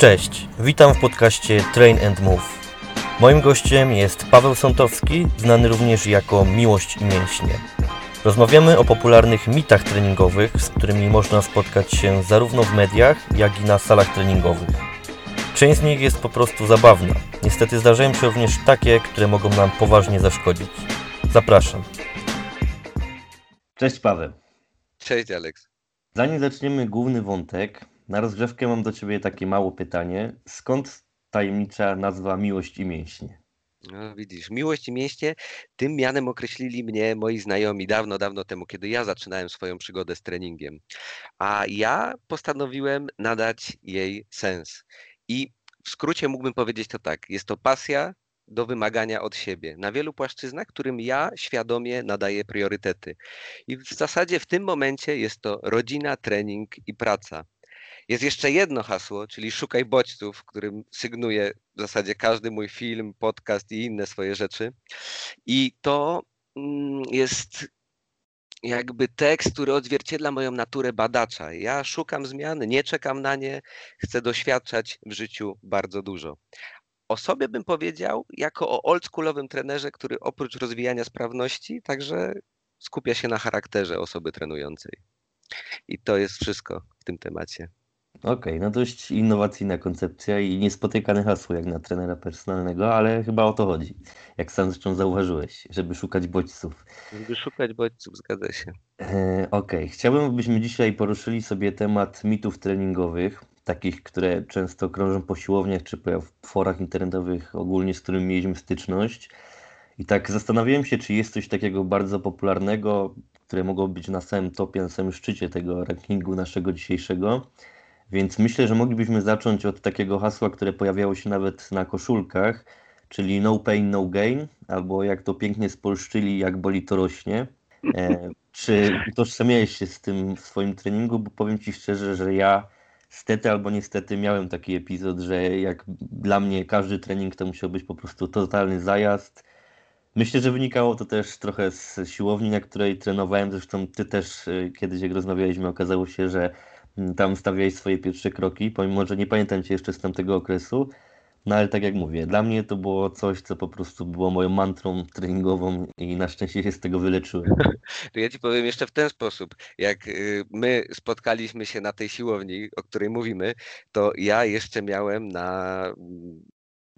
Cześć, witam w podcaście Train and Move. Moim gościem jest Paweł Sątowski, znany również jako Miłość i Mięśnie. Rozmawiamy o popularnych mitach treningowych, z którymi można spotkać się zarówno w mediach, jak i na salach treningowych. Część z nich jest po prostu zabawna. Niestety zdarzają się również takie, które mogą nam poważnie zaszkodzić. Zapraszam. Cześć Paweł. Cześć Alex. Zanim zaczniemy główny wątek, na rozgrzewkę mam do Ciebie takie małe pytanie. Skąd tajemnicza nazwa Miłość i Mięśnie? No, widzisz, miłość i mięśnie, tym mianem określili mnie moi znajomi dawno, dawno temu, kiedy ja zaczynałem swoją przygodę z treningiem. A ja postanowiłem nadać jej sens. I w skrócie mógłbym powiedzieć to tak: jest to pasja do wymagania od siebie na wielu płaszczyznach, którym ja świadomie nadaję priorytety. I w zasadzie w tym momencie jest to rodzina, trening i praca. Jest jeszcze jedno hasło, czyli szukaj bodźców, którym sygnuję w zasadzie każdy mój film, podcast i inne swoje rzeczy. I to mm, jest jakby tekst, który odzwierciedla moją naturę badacza. Ja szukam zmiany, nie czekam na nie, chcę doświadczać w życiu bardzo dużo. O sobie bym powiedział jako o oldschoolowym trenerze, który oprócz rozwijania sprawności także skupia się na charakterze osoby trenującej. I to jest wszystko w tym temacie. Okej, no dość innowacyjna koncepcja i niespotykane hasło jak na trenera personalnego, ale chyba o to chodzi. Jak sam zresztą zauważyłeś, żeby szukać bodźców. Żeby szukać bodźców, zgadza się. E, Okej, chciałbym, abyśmy dzisiaj poruszyli sobie temat mitów treningowych, takich, które często krążą po siłowniach czy po forach internetowych ogólnie, z którymi mieliśmy styczność. I tak zastanawiałem się, czy jest coś takiego bardzo popularnego, które mogło być na samym topie, na samym szczycie tego rankingu naszego dzisiejszego. Więc myślę, że moglibyśmy zacząć od takiego hasła, które pojawiało się nawet na koszulkach, czyli no pain, no gain, albo jak to pięknie spolszczyli, jak boli to rośnie. E, czy utożsamiałeś się z tym w swoim treningu? Bo powiem Ci szczerze, że ja stety albo niestety miałem taki epizod, że jak dla mnie każdy trening to musiał być po prostu totalny zajazd. Myślę, że wynikało to też trochę z siłowni, na której trenowałem. Zresztą Ty też e, kiedyś, jak rozmawialiśmy, okazało się, że tam stawiałeś swoje pierwsze kroki, pomimo, że nie pamiętam Cię jeszcze z tamtego okresu. No ale tak jak mówię, dla mnie to było coś, co po prostu było moją mantrą treningową i na szczęście się z tego wyleczyłem. To ja ci powiem jeszcze w ten sposób. Jak y, my spotkaliśmy się na tej siłowni, o której mówimy, to ja jeszcze miałem na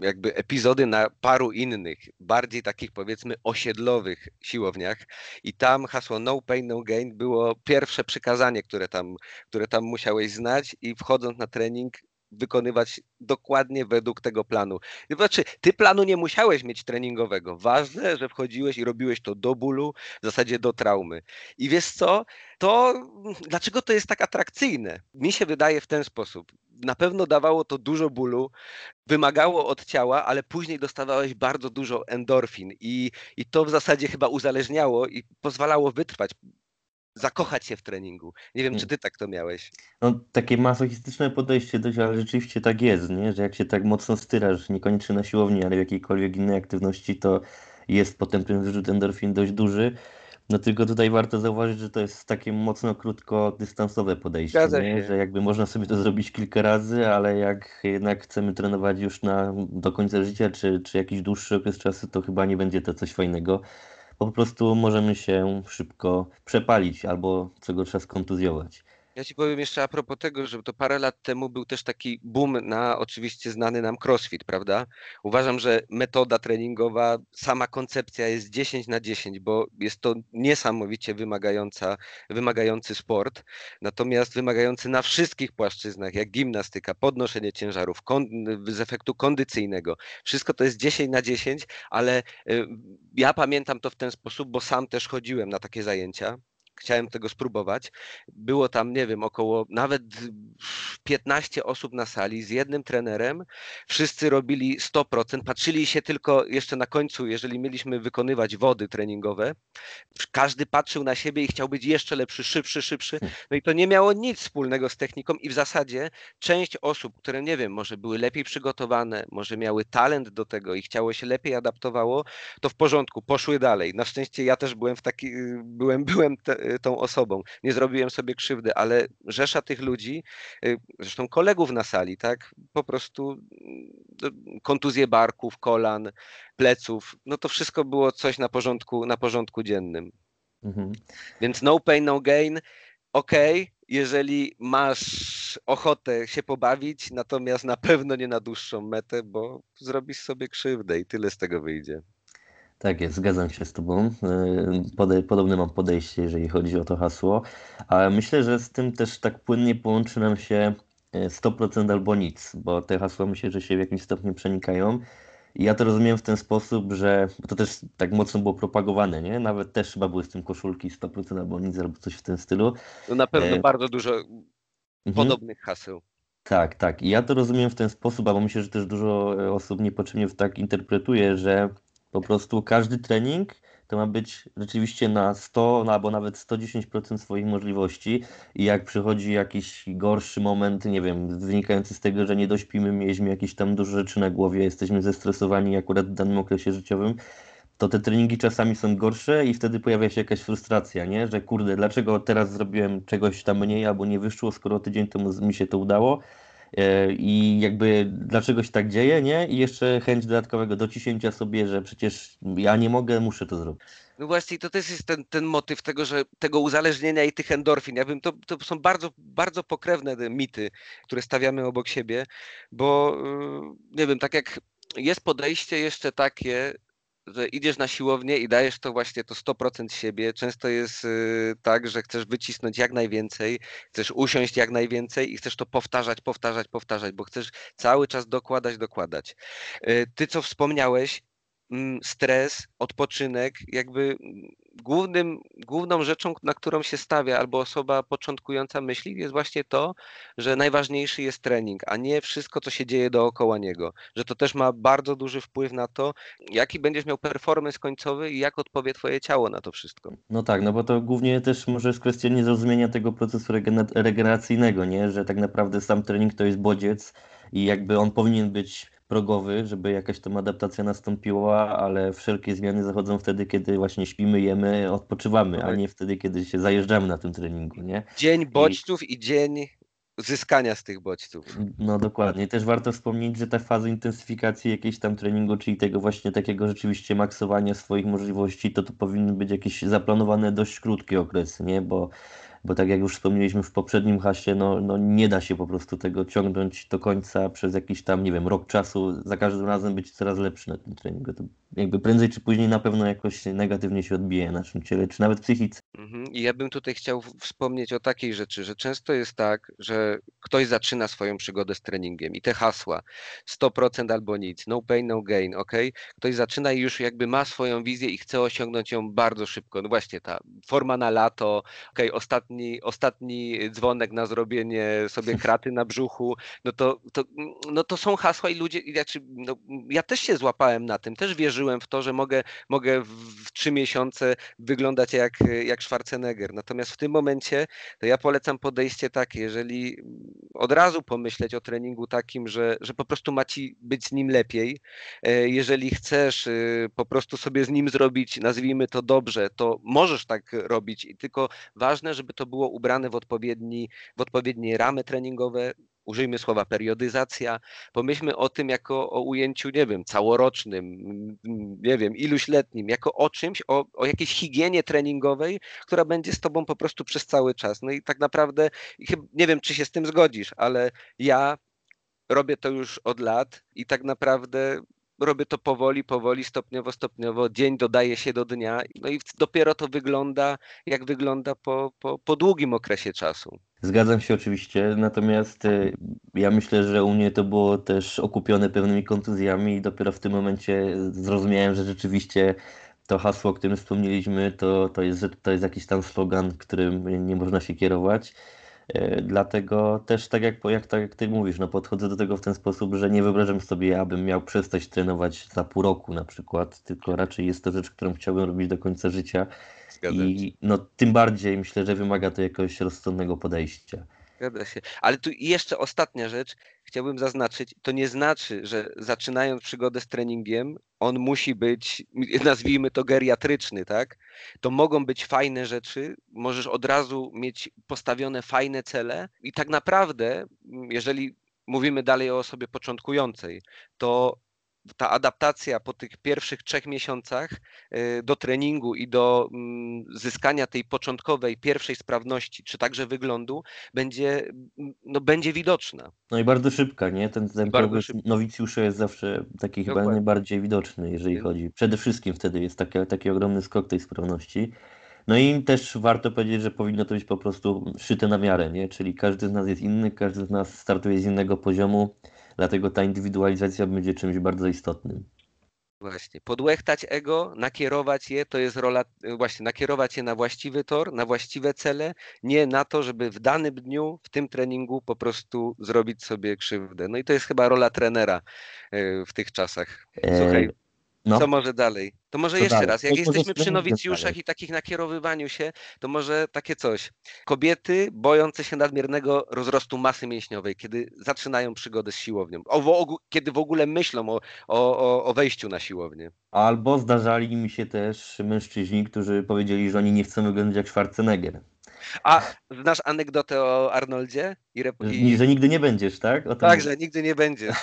jakby epizody na paru innych, bardziej takich powiedzmy osiedlowych siłowniach. I tam hasło no pain, no gain było pierwsze przykazanie, które tam, które tam musiałeś znać. I wchodząc na trening wykonywać dokładnie według tego planu. Znaczy, ty planu nie musiałeś mieć treningowego. Ważne, że wchodziłeś i robiłeś to do bólu, w zasadzie do traumy. I wiesz co? To dlaczego to jest tak atrakcyjne? Mi się wydaje w ten sposób. Na pewno dawało to dużo bólu, wymagało od ciała, ale później dostawałeś bardzo dużo endorfin i, i to w zasadzie chyba uzależniało i pozwalało wytrwać zakochać się w treningu. Nie wiem, czy ty tak to miałeś. No, takie masochistyczne podejście dość, ale rzeczywiście tak jest, nie? Że jak się tak mocno styrasz, niekoniecznie na siłowni, ale w jakiejkolwiek innej aktywności, to jest potem ten wyrzut endorfin dość duży. No tylko tutaj warto zauważyć, że to jest takie mocno krótkodystansowe podejście. Że jakby można sobie to zrobić kilka razy, ale jak jednak chcemy trenować już na, do końca życia, czy, czy jakiś dłuższy okres czasu, to chyba nie będzie to coś fajnego. Po prostu możemy się szybko przepalić albo co gorsza skontuzjować. Ja ci powiem jeszcze a propos tego, że to parę lat temu był też taki boom na oczywiście znany nam crossfit, prawda? Uważam, że metoda treningowa, sama koncepcja jest 10 na 10, bo jest to niesamowicie wymagająca, wymagający sport, natomiast wymagający na wszystkich płaszczyznach, jak gimnastyka, podnoszenie ciężarów, kon, z efektu kondycyjnego. Wszystko to jest 10 na 10, ale y, ja pamiętam to w ten sposób, bo sam też chodziłem na takie zajęcia chciałem tego spróbować. Było tam, nie wiem, około nawet 15 osób na sali z jednym trenerem. Wszyscy robili 100%, patrzyli się tylko jeszcze na końcu, jeżeli mieliśmy wykonywać wody treningowe. Każdy patrzył na siebie i chciał być jeszcze lepszy, szybszy, szybszy. No i to nie miało nic wspólnego z techniką i w zasadzie część osób, które nie wiem, może były lepiej przygotowane, może miały talent do tego i chciało się lepiej adaptowało, to w porządku, poszły dalej. Na szczęście ja też byłem w taki, byłem, byłem te, tą osobą. Nie zrobiłem sobie krzywdy, ale rzesza tych ludzi, y, zresztą kolegów na sali, tak, po prostu y, kontuzje barków, kolan, pleców, no to wszystko było coś na porządku, na porządku dziennym. Mhm. Więc no pain, no gain, okej, okay, jeżeli masz ochotę się pobawić, natomiast na pewno nie na dłuższą metę, bo zrobisz sobie krzywdę i tyle z tego wyjdzie. Tak jest, zgadzam się z Tobą. E, podobne mam podejście, jeżeli chodzi o to hasło, ale myślę, że z tym też tak płynnie połączy nam się 100% e, albo nic, bo te hasła myślę, że się w jakimś stopniu przenikają. I ja to rozumiem w ten sposób, że to też tak mocno było propagowane, nie? Nawet też chyba były z tym koszulki 100% albo nic, albo coś w tym stylu. No na pewno e... bardzo dużo mhm. podobnych haseł. Tak, tak. I ja to rozumiem w ten sposób, albo myślę, że też dużo osób niepotrzebnie tak interpretuje, że po prostu każdy trening to ma być rzeczywiście na 100 albo nawet 110% swoich możliwości i jak przychodzi jakiś gorszy moment, nie wiem, wynikający z tego, że nie dośpimy, mieliśmy jakieś tam duże rzeczy na głowie, jesteśmy zestresowani akurat w danym okresie życiowym, to te treningi czasami są gorsze i wtedy pojawia się jakaś frustracja, nie? Że kurde, dlaczego teraz zrobiłem czegoś tam mniej albo nie wyszło, skoro tydzień temu mi się to udało i jakby dlaczego się tak dzieje, nie? I jeszcze chęć dodatkowego dociśnięcia sobie, że przecież ja nie mogę, muszę to zrobić. No właśnie, to też jest ten, ten motyw tego, że tego uzależnienia i tych endorfin. Ja bym, to, to są bardzo, bardzo pokrewne mity, które stawiamy obok siebie, bo y, nie wiem, tak jak jest podejście jeszcze takie, że idziesz na siłownię i dajesz to właśnie to 100% siebie. Często jest y, tak, że chcesz wycisnąć jak najwięcej, chcesz usiąść jak najwięcej i chcesz to powtarzać, powtarzać, powtarzać, bo chcesz cały czas dokładać, dokładać. Y, ty, co wspomniałeś, mm, stres, odpoczynek, jakby głównym, główną rzeczą, na którą się stawia albo osoba początkująca myśli, jest właśnie to, że najważniejszy jest trening, a nie wszystko, co się dzieje dookoła niego. Że to też ma bardzo duży wpływ na to, jaki będziesz miał performance końcowy i jak odpowie twoje ciało na to wszystko. No tak, no bo to głównie też może jest kwestia niezrozumienia tego procesu regeneracyjnego, nie? że tak naprawdę sam trening to jest bodziec i jakby on powinien być progowy, żeby jakaś tam adaptacja nastąpiła, ale wszelkie zmiany zachodzą wtedy, kiedy właśnie śpimy, jemy, odpoczywamy, a nie wtedy, kiedy się zajeżdżamy na tym treningu, nie? Dzień bodźców i, i dzień zyskania z tych bodźców. No dokładnie. Też warto wspomnieć, że ta faza intensyfikacji jakiejś tam treningu, czyli tego właśnie takiego rzeczywiście maksowania swoich możliwości, to to powinny być jakieś zaplanowane dość krótkie okresy, nie? Bo bo tak jak już wspomnieliśmy w poprzednim hasie, no, no nie da się po prostu tego ciągnąć do końca przez jakiś tam, nie wiem, rok czasu, za każdym razem być coraz lepszy na tym treningu. To jakby prędzej czy później na pewno jakoś negatywnie się odbije na naszym ciele, czy nawet psychice. Mhm. I ja bym tutaj chciał wspomnieć o takiej rzeczy, że często jest tak, że ktoś zaczyna swoją przygodę z treningiem i te hasła 100% albo nic, no pain, no gain, ok? Ktoś zaczyna i już jakby ma swoją wizję i chce osiągnąć ją bardzo szybko. No właśnie ta forma na lato, ok, ostatni, ostatni dzwonek na zrobienie sobie kraty na brzuchu, no to, to, no to są hasła i ludzie, znaczy, no, ja też się złapałem na tym, też wierzyłem wierzyłem w to, że mogę, mogę w trzy miesiące wyglądać jak, jak Schwarzenegger. Natomiast w tym momencie to ja polecam podejście takie, jeżeli od razu pomyśleć o treningu takim, że, że po prostu ma ci być z nim lepiej. E, jeżeli chcesz y, po prostu sobie z nim zrobić, nazwijmy to dobrze, to możesz tak robić, tylko ważne, żeby to było ubrane w odpowiedni, w odpowiednie ramy treningowe, użyjmy słowa periodyzacja, pomyślmy o tym jako o ujęciu, nie wiem, całorocznym, nie wiem, iluśletnim, jako o czymś, o, o jakiejś higienie treningowej, która będzie z tobą po prostu przez cały czas. No i tak naprawdę, nie wiem, czy się z tym zgodzisz, ale ja robię to już od lat i tak naprawdę robię to powoli, powoli, stopniowo, stopniowo. Dzień dodaje się do dnia, no i dopiero to wygląda, jak wygląda po, po, po długim okresie czasu. Zgadzam się oczywiście, natomiast e, ja myślę, że u mnie to było też okupione pewnymi kontuzjami i dopiero w tym momencie zrozumiałem, że rzeczywiście to hasło, o którym wspomnieliśmy, to, to, jest, to jest jakiś tam slogan, którym nie można się kierować. E, dlatego też tak jak, jak, tak jak ty mówisz, no podchodzę do tego w ten sposób, że nie wyobrażam sobie, abym miał przestać trenować za pół roku na przykład, tylko raczej jest to rzecz, którą chciałbym robić do końca życia. I no, tym bardziej myślę, że wymaga to jakiegoś rozsądnego podejścia. Zgadza się. Ale tu jeszcze ostatnia rzecz, chciałbym zaznaczyć, to nie znaczy, że zaczynając przygodę z treningiem, on musi być, nazwijmy to geriatryczny, tak? To mogą być fajne rzeczy, możesz od razu mieć postawione fajne cele i tak naprawdę, jeżeli mówimy dalej o osobie początkującej, to ta adaptacja po tych pierwszych trzech miesiącach y, do treningu i do mm, zyskania tej początkowej, pierwszej sprawności, czy także wyglądu, będzie, mm, no, będzie widoczna. No i bardzo szybka, nie? Ten, ten progres nowicjusza jest zawsze taki Dokładnie. chyba najbardziej widoczny, jeżeli chodzi. Przede wszystkim wtedy jest taki, taki ogromny skok tej sprawności. No i też warto powiedzieć, że powinno to być po prostu szyte na miarę, nie? Czyli każdy z nas jest inny, każdy z nas startuje z innego poziomu Dlatego ta indywidualizacja będzie czymś bardzo istotnym. Właśnie. Podłechtać ego, nakierować je, to jest rola, właśnie, nakierować je na właściwy tor, na właściwe cele, nie na to, żeby w danym dniu, w tym treningu po prostu zrobić sobie krzywdę. No i to jest chyba rola trenera e, w tych czasach. Słuchaj, no. Co może dalej? To może jeszcze dalej? raz, jak jesteśmy przy nowicjuszach i takich nakierowywaniu się, to może takie coś. Kobiety bojące się nadmiernego rozrostu masy mięśniowej, kiedy zaczynają przygodę z siłownią, o, o, kiedy w ogóle myślą o, o, o wejściu na siłownię. Albo zdarzali mi się też mężczyźni, którzy powiedzieli, że oni nie chcą wyglądać jak Schwarzenegger. A znasz anegdotę o Arnoldzie? I, rep- i... Że nigdy nie będziesz, tak? O tak, że nigdy nie będzie.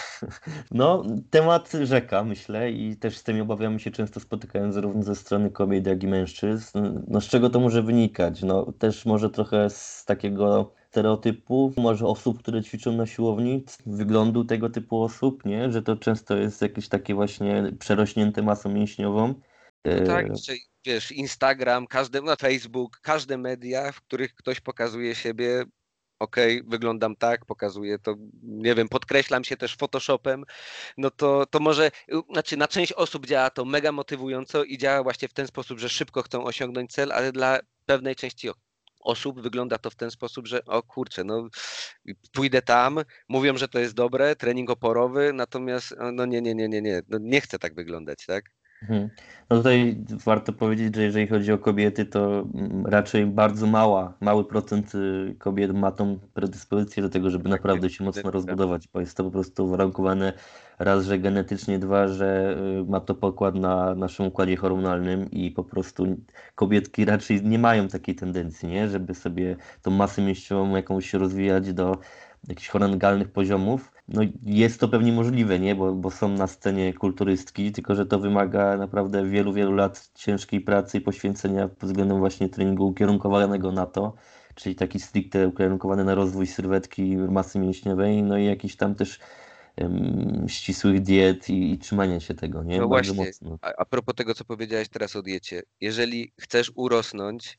No, temat rzeka, myślę, i też z tymi obawami się często spotykałem zarówno ze strony kobiet, jak i mężczyzn. No, z czego to może wynikać? No, też może trochę z takiego stereotypu, może osób, które ćwiczą na siłowni, wyglądu tego typu osób, nie? Że to często jest jakieś takie właśnie przerośnięte masą mięśniową. No tak, wiesz, Instagram, każdy, no Facebook, każde media, w których ktoś pokazuje siebie, okej, okay, wyglądam tak, pokazuję to, nie wiem, podkreślam się też Photoshopem, no to, to może, znaczy na część osób działa to mega motywująco i działa właśnie w ten sposób, że szybko chcą osiągnąć cel, ale dla pewnej części osób wygląda to w ten sposób, że o kurczę, no pójdę tam, mówią, że to jest dobre, trening oporowy, natomiast no nie, nie, nie, nie, nie, no nie chcę tak wyglądać, tak? Mhm. No tutaj warto powiedzieć, że jeżeli chodzi o kobiety, to mm, raczej bardzo mała, mały procent y, kobiet ma tą predyspozycję do tego, żeby tak naprawdę się mocno rozbudować, bo jest to po prostu uwarunkowane raz, że genetycznie, dwa, że y, ma to pokład na naszym układzie hormonalnym i po prostu kobietki raczej nie mają takiej tendencji, nie? żeby sobie tą masę mięśniową jakąś rozwijać do jakichś horrendalnych poziomów. No jest to pewnie możliwe, nie? Bo, bo są na scenie kulturystki, tylko że to wymaga naprawdę wielu, wielu lat ciężkiej pracy i poświęcenia pod względem właśnie treningu ukierunkowanego na to, czyli taki stricte ukierunkowany na rozwój sylwetki, masy mięśniowej, no i jakiś tam też um, ścisłych diet i, i trzymania się tego, nie? No Bardzo właśnie, mocno. A, a propos tego, co powiedziałeś teraz o diecie, jeżeli chcesz urosnąć,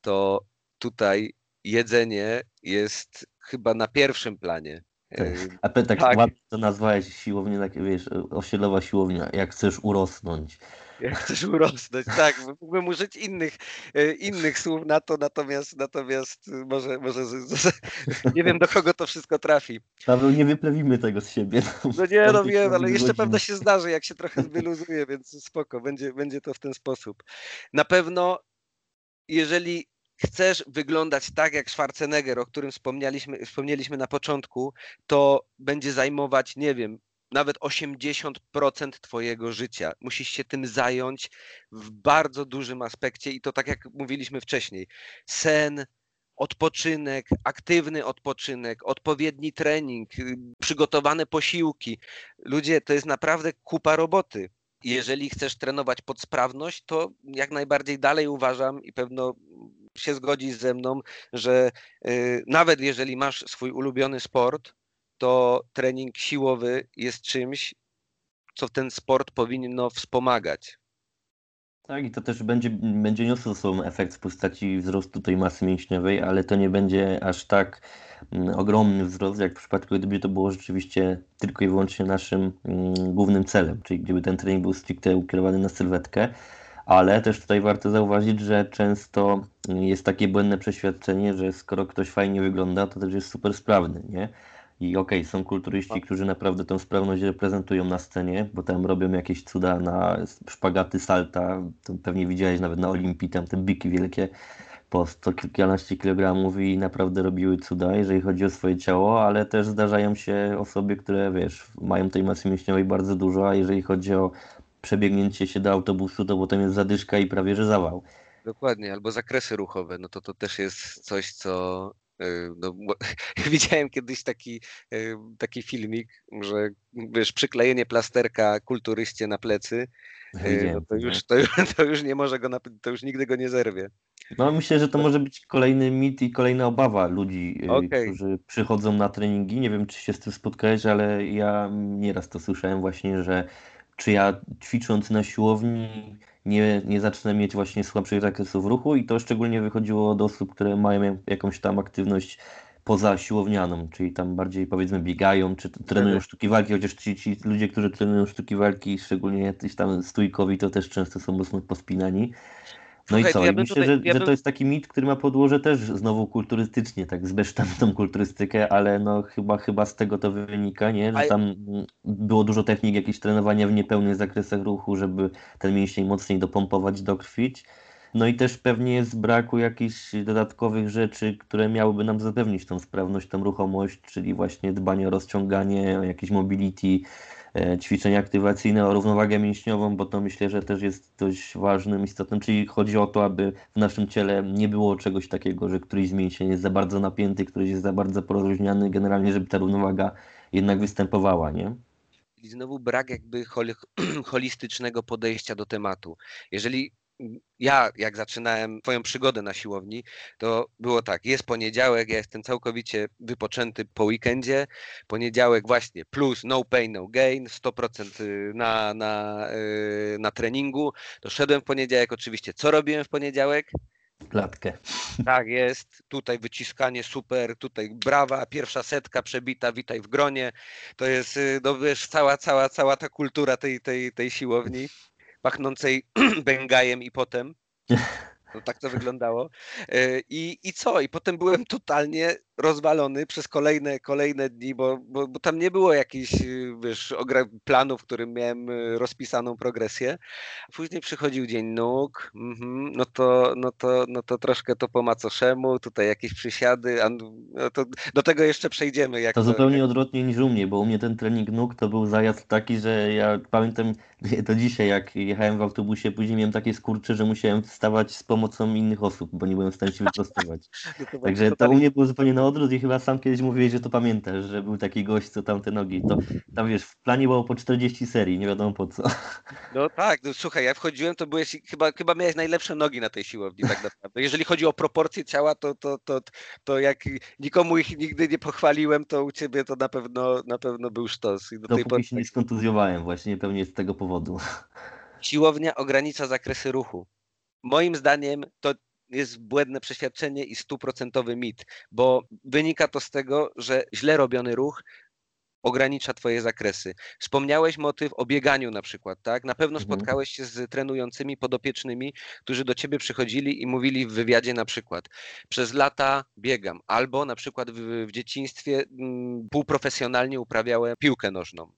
to tutaj jedzenie jest chyba na pierwszym planie. Tak. A tak, tak. ładnie to nazwałeś siłownię, tak, wiesz, osiedlowa siłownia, jak chcesz urosnąć. Jak chcesz urosnąć, tak. Mógłbym użyć innych, e, innych słów na to, natomiast, natomiast może, może z, nie wiem do kogo to wszystko trafi. Paweł, nie wyplewimy tego z siebie. No nie, no wiem, ale jeszcze pewno się zdarzy, jak się trochę wyluzuje, więc spoko, będzie, będzie to w ten sposób. Na pewno, jeżeli chcesz wyglądać tak jak Schwarzenegger, o którym wspomnieliśmy, wspomnieliśmy na początku, to będzie zajmować, nie wiem, nawet 80% Twojego życia. Musisz się tym zająć w bardzo dużym aspekcie i to tak jak mówiliśmy wcześniej. Sen, odpoczynek, aktywny odpoczynek, odpowiedni trening, przygotowane posiłki. Ludzie, to jest naprawdę kupa roboty. Jeżeli chcesz trenować pod sprawność, to jak najbardziej dalej uważam i pewno się zgodzić ze mną, że y, nawet jeżeli masz swój ulubiony sport, to trening siłowy jest czymś, co ten sport powinno wspomagać. Tak, i to też będzie, będzie niosło sobą efekt w postaci wzrostu tej masy mięśniowej, ale to nie będzie aż tak mm, ogromny wzrost, jak w przypadku, gdyby to było rzeczywiście tylko i wyłącznie naszym mm, głównym celem, czyli gdyby ten trening był stricte ukierowany na sylwetkę ale też tutaj warto zauważyć, że często jest takie błędne przeświadczenie, że skoro ktoś fajnie wygląda, to też jest super sprawny, nie? I okej, okay, są kulturyści, tak. którzy naprawdę tę sprawność reprezentują na scenie, bo tam robią jakieś cuda na szpagaty salta, to pewnie widziałeś nawet na Olimpii, tam te biki wielkie, po 100 kilkanaście kilogramów i naprawdę robiły cuda, jeżeli chodzi o swoje ciało, ale też zdarzają się osoby, które wiesz, mają tej masy mięśniowej bardzo dużo, a jeżeli chodzi o przebiegnięcie się do autobusu, to potem jest zadyszka i prawie że zawał. Dokładnie, albo zakresy ruchowe, no to to też jest coś, co no, widziałem kiedyś taki, taki filmik, że wiesz, przyklejenie plasterka kulturyście na plecy, no to, już, to, już, to już nie może go, to już nigdy go nie zerwie. No myślę, że to może być kolejny mit i kolejna obawa ludzi, okay. którzy przychodzą na treningi. Nie wiem, czy się z tym spotkałeś, ale ja nieraz to słyszałem właśnie, że czy ja ćwicząc na siłowni nie, nie zacznę mieć właśnie słabszych zakresów ruchu i to szczególnie wychodziło od osób, które mają jakąś tam aktywność poza siłownianą, czyli tam bardziej powiedzmy biegają, czy trenują mhm. sztuki walki, chociaż ci, ci ludzie, którzy trenują sztuki walki, szczególnie jacyś tam stójkowi, to też często są mocno pospinani. No Słuchaj, i co? Ja myślę, tutaj, że, ja że bym... to jest taki mit, który ma podłoże też znowu kulturystycznie, tak zbesztam tą kulturystykę, ale no chyba, chyba z tego to wynika, nie? Że tam było dużo technik jakieś trenowania w niepełnych zakresach ruchu, żeby ten mięsień mocniej dopompować, dokrwić. No i też pewnie jest braku jakichś dodatkowych rzeczy, które miałyby nam zapewnić tą sprawność, tą ruchomość, czyli właśnie dbanie o rozciąganie, o jakieś mobility, ćwiczenia aktywacyjne, o równowagę mięśniową, bo to myślę, że też jest dość ważnym, istotnym, czyli chodzi o to, aby w naszym ciele nie było czegoś takiego, że któryś z mięsień jest za bardzo napięty, któryś jest za bardzo porozluźniany, generalnie, żeby ta równowaga jednak występowała, nie? I znowu brak jakby holistycznego podejścia do tematu. Jeżeli ja, jak zaczynałem swoją przygodę na siłowni, to było tak, jest poniedziałek, ja jestem całkowicie wypoczęty po weekendzie, poniedziałek właśnie plus no pain, no gain, 100% y, na, na, y, na treningu, to szedłem w poniedziałek oczywiście. Co robiłem w poniedziałek? Klatkę. Tak jest, tutaj wyciskanie super, tutaj brawa, pierwsza setka przebita, witaj w gronie. To jest, y, no wiesz, cała, cała, cała ta kultura tej, tej, tej siłowni pachnącej Bengajem i potem. No, tak to wyglądało. E, I, I co? I potem byłem totalnie rozwalony przez kolejne, kolejne dni, bo, bo, bo tam nie było jakichś wiesz, planów, w którym miałem e, rozpisaną progresję. Później przychodził dzień nóg, mm-hmm, no, to, no, to, no to troszkę to po macoszemu, tutaj jakieś przysiady, a, no to, do tego jeszcze przejdziemy. Jak to, to zupełnie jak... odwrotnie niż u mnie, bo u mnie ten trening nóg to był zajazd taki, że ja pamiętam to dzisiaj, jak jechałem w autobusie, później miałem takie skurcze, że musiałem wstawać z pomocą innych osób, bo nie byłem w stanie się wyprostować. No Także to u mnie było zupełnie na odwrót i chyba sam kiedyś mówiłeś, że to pamiętasz, że był taki gość, co tam te nogi. To tam wiesz, w planie było po 40 serii, nie wiadomo po co. No tak, no, słuchaj, ja wchodziłem, to byłeś, chyba, chyba miałeś najlepsze nogi na tej siłowni tak naprawdę. Jeżeli chodzi o proporcje ciała, to, to, to, to jak nikomu ich nigdy nie pochwaliłem, to u ciebie to na pewno, na pewno był sztos. I do tej pory... się nie tak skontuzjowałem właśnie, pewnie z tego powodu. Siłownia ogranicza zakresy ruchu. Moim zdaniem to jest błędne przeświadczenie i stuprocentowy mit, bo wynika to z tego, że źle robiony ruch ogranicza twoje zakresy. Wspomniałeś motyw o bieganiu na przykład, tak? Na pewno mhm. spotkałeś się z trenującymi podopiecznymi, którzy do ciebie przychodzili i mówili w wywiadzie na przykład przez lata biegam, albo na przykład w, w dzieciństwie m, mm, półprofesjonalnie uprawiałem piłkę nożną.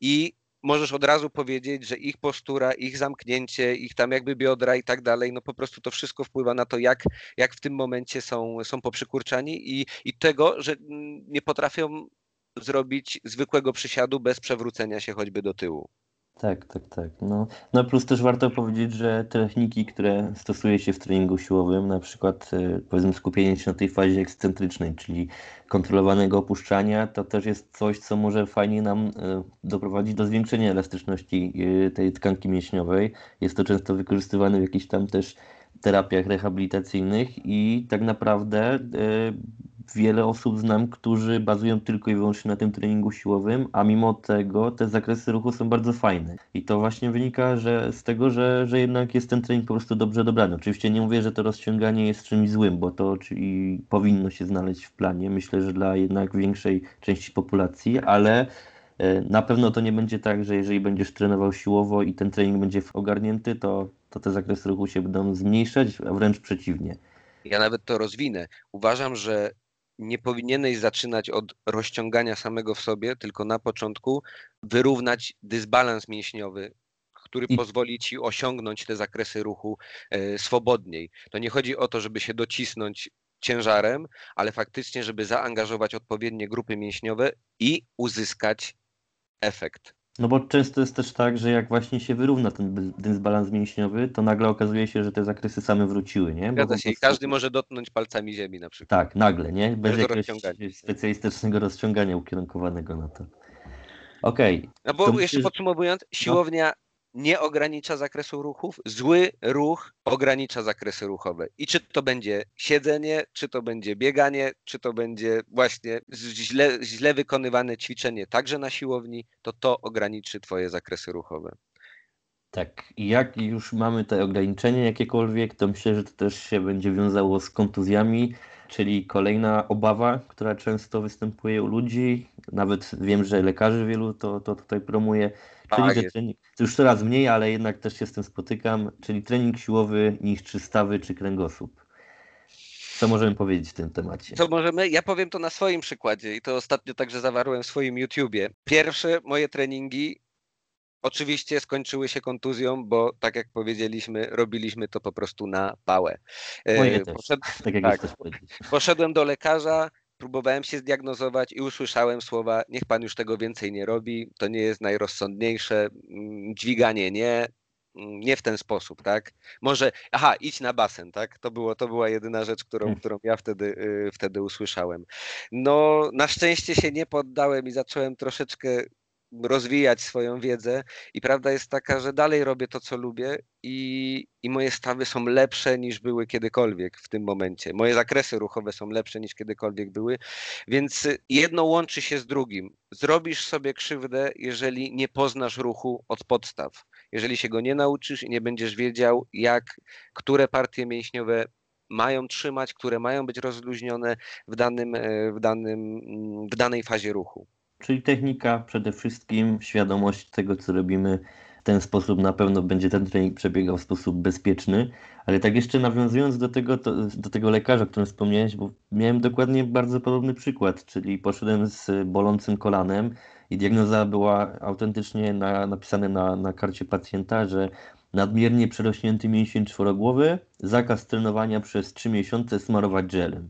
I możesz od razu powiedzieć, że ich postura, ich zamknięcie, ich tam jakby biodra i tak dalej, no po prostu to wszystko wpływa na to, jak, jak w tym momencie są, są poprzykurczani i, i tego, że nie potrafią zrobić zwykłego przysiadu bez przewrócenia się choćby do tyłu. Tak, tak, tak. No, no plus też warto powiedzieć, że techniki, które stosuje się w treningu siłowym, na przykład e, powiedzmy skupienie się na tej fazie ekscentrycznej, czyli kontrolowanego opuszczania, to też jest coś, co może fajnie nam e, doprowadzić do zwiększenia elastyczności e, tej tkanki mięśniowej. Jest to często wykorzystywane w jakichś tam też terapiach rehabilitacyjnych i tak naprawdę wiele osób znam, którzy bazują tylko i wyłącznie na tym treningu siłowym, a mimo tego te zakresy ruchu są bardzo fajne. I to właśnie wynika że, z tego, że, że jednak jest ten trening po prostu dobrze dobrany. Oczywiście nie mówię, że to rozciąganie jest czymś złym, bo to czyli powinno się znaleźć w planie. Myślę, że dla jednak większej części populacji, ale e, na pewno to nie będzie tak, że jeżeli będziesz trenował siłowo i ten trening będzie ogarnięty, to, to te zakresy ruchu się będą zmniejszać, a wręcz przeciwnie. Ja nawet to rozwinę. Uważam, że nie powinieneś zaczynać od rozciągania samego w sobie, tylko na początku wyrównać dysbalans mięśniowy, który I- pozwoli ci osiągnąć te zakresy ruchu e, swobodniej. To nie chodzi o to, żeby się docisnąć ciężarem, ale faktycznie, żeby zaangażować odpowiednie grupy mięśniowe i uzyskać efekt. No bo często jest też tak, że jak właśnie się wyrówna ten by- dysbalans mięśniowy, to nagle okazuje się, że te zakresy same wróciły, nie? Bo Zgadza się, i każdy może dotknąć palcami ziemi na przykład. Tak, nagle, nie? Bez jakiegoś specjalistycznego rozciągania ukierunkowanego na to. Okej, No To bo myślę, jeszcze podsumowując, siłownia nie ogranicza zakresu ruchów, zły ruch ogranicza zakresy ruchowe. I czy to będzie siedzenie, czy to będzie bieganie, czy to będzie właśnie źle, źle wykonywane ćwiczenie także na siłowni, to to ograniczy twoje zakresy ruchowe. tak. I jak już mamy te ograniczenia jakiekolwiek, to myślę, że to też się będzie wiązało z kontuzjami, czyli kolejna obawa, która często występuje u ludzi. Nawet wiem, że lekarzy wielu to, to tutaj promuje. Czyli, Tak że jest. trening, to już coraz mniej, ale jednak też się z tym spotykam, czyli trening siłowy niszczy stawy czy kręgosłup. Co możemy powiedzieć w tym temacie? Co możemy? Ja powiem to na swoim przykładzie i to ostatnio także zawarłem w swoim YouTubie. Pierwsze moje treningi oczywiście skończyły się kontuzją, bo tak jak powiedzieliśmy, robiliśmy to po prostu na pałę. E, Moje też, poszedł- tak jak tak. też. Poszedłem do lekarza, próbowałem się zdiagnozować i usłyszałem słowa: Niech pan już tego więcej nie robi, to nie jest najrozsądniejsze, mm, dźwiganie nie, mm, nie w ten sposób, tak? Może, aha, idź na basen, tak? To, było, to była jedyna rzecz, którą, Hmm. którą ja wtedy, y, wtedy usłyszałem. No, na szczęście się nie poddałem i zacząłem troszeczkę rozwijać swoją wiedzę i prawda jest taka, że dalej robię to, co lubię i, i moje stawy są lepsze niż były kiedykolwiek w tym momencie. Moje zakresy ruchowe są lepsze niż kiedykolwiek były, więc jedno łączy się z drugim. Zrobisz sobie krzywdę, jeżeli nie poznasz ruchu od podstaw. Jeżeli się go nie nauczysz i nie będziesz wiedział, jak, które partie mięśniowe mają trzymać, które mają być rozluźnione w, danym, e, w, danym, mm, w danej fazie ruchu. Czyli technika przede wszystkim, świadomość tego, co robimy. W ten sposób na pewno będzie ten trening przebiegał w sposób bezpieczny. Ale tak jeszcze nawiązując do tego, to, do tego lekarza, o którym wspomniałeś, bo miałem dokładnie bardzo podobny przykład, czyli poszedłem z bolącym kolanem i diagnoza była autentycznie na, napisana na, na karcie pacjenta, że nadmiernie przerośnięty mięsień czworogłowy, zakaz trenowania przez 3 miesiące, smarować żelem.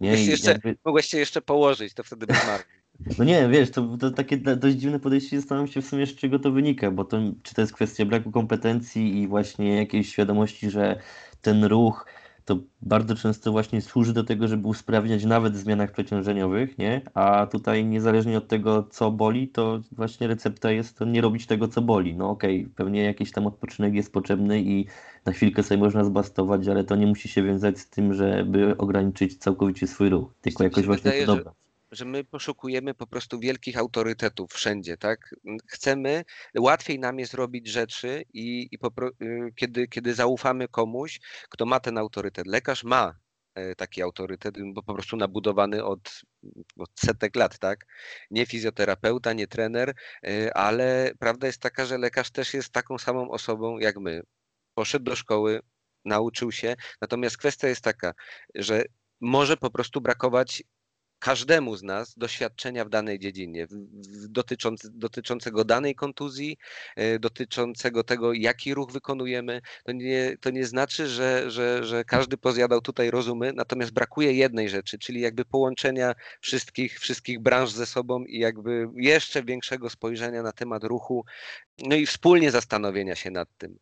Nie? Mogłeś I jeszcze, jakby- mogłeś się jeszcze położyć, to wtedy by zmarł. No nie, wiesz, to, to takie dość dziwne podejście, zastanawiam się w sumie z czego to wynika, bo to, czy to jest kwestia braku kompetencji i właśnie jakiejś świadomości, że ten ruch to bardzo często właśnie służy do tego, żeby usprawniać nawet w zmianach przeciążeniowych, nie? A tutaj niezależnie od tego, co boli, to właśnie recepta jest to nie robić tego, co boli. No okej, pewnie jakiś tam odpoczynek jest potrzebny i na chwilkę sobie można zbastować, ale to nie musi się wiązać z tym, żeby ograniczyć całkowicie swój ruch, tylko Mi jakoś właśnie wydaje, to dobra. że my poszukujemy po prostu wielkich autorytetów wszędzie, tak? Chcemy, łatwiej nam jest robić rzeczy i, i popro, y, kiedy, kiedy zaufamy komuś, kto ma ten autorytet. Lekarz ma e, taki autorytet, bo po prostu nabudowany od, od setek lat, tak? Nie fizjoterapeuta, nie trener, e, ale prawda jest taka, że lekarz też jest taką samą osobą jak my. Poszedł do szkoły, nauczył się, natomiast kwestia jest taka, że może po prostu brakować każdemu z nas doświadczenia w danej dziedzinie, dotyczące, dotyczącego danej kontuzji, e, dotyczącego tego, jaki ruch wykonujemy. To nie, to nie znaczy, że, że, że każdy pozjadał tutaj rozumy, natomiast brakuje jednej rzeczy, czyli jakby połączenia wszystkich, wszystkich branż ze sobą i jakby jeszcze większego spojrzenia na temat ruchu, no i wspólnie zastanowienia się nad tym.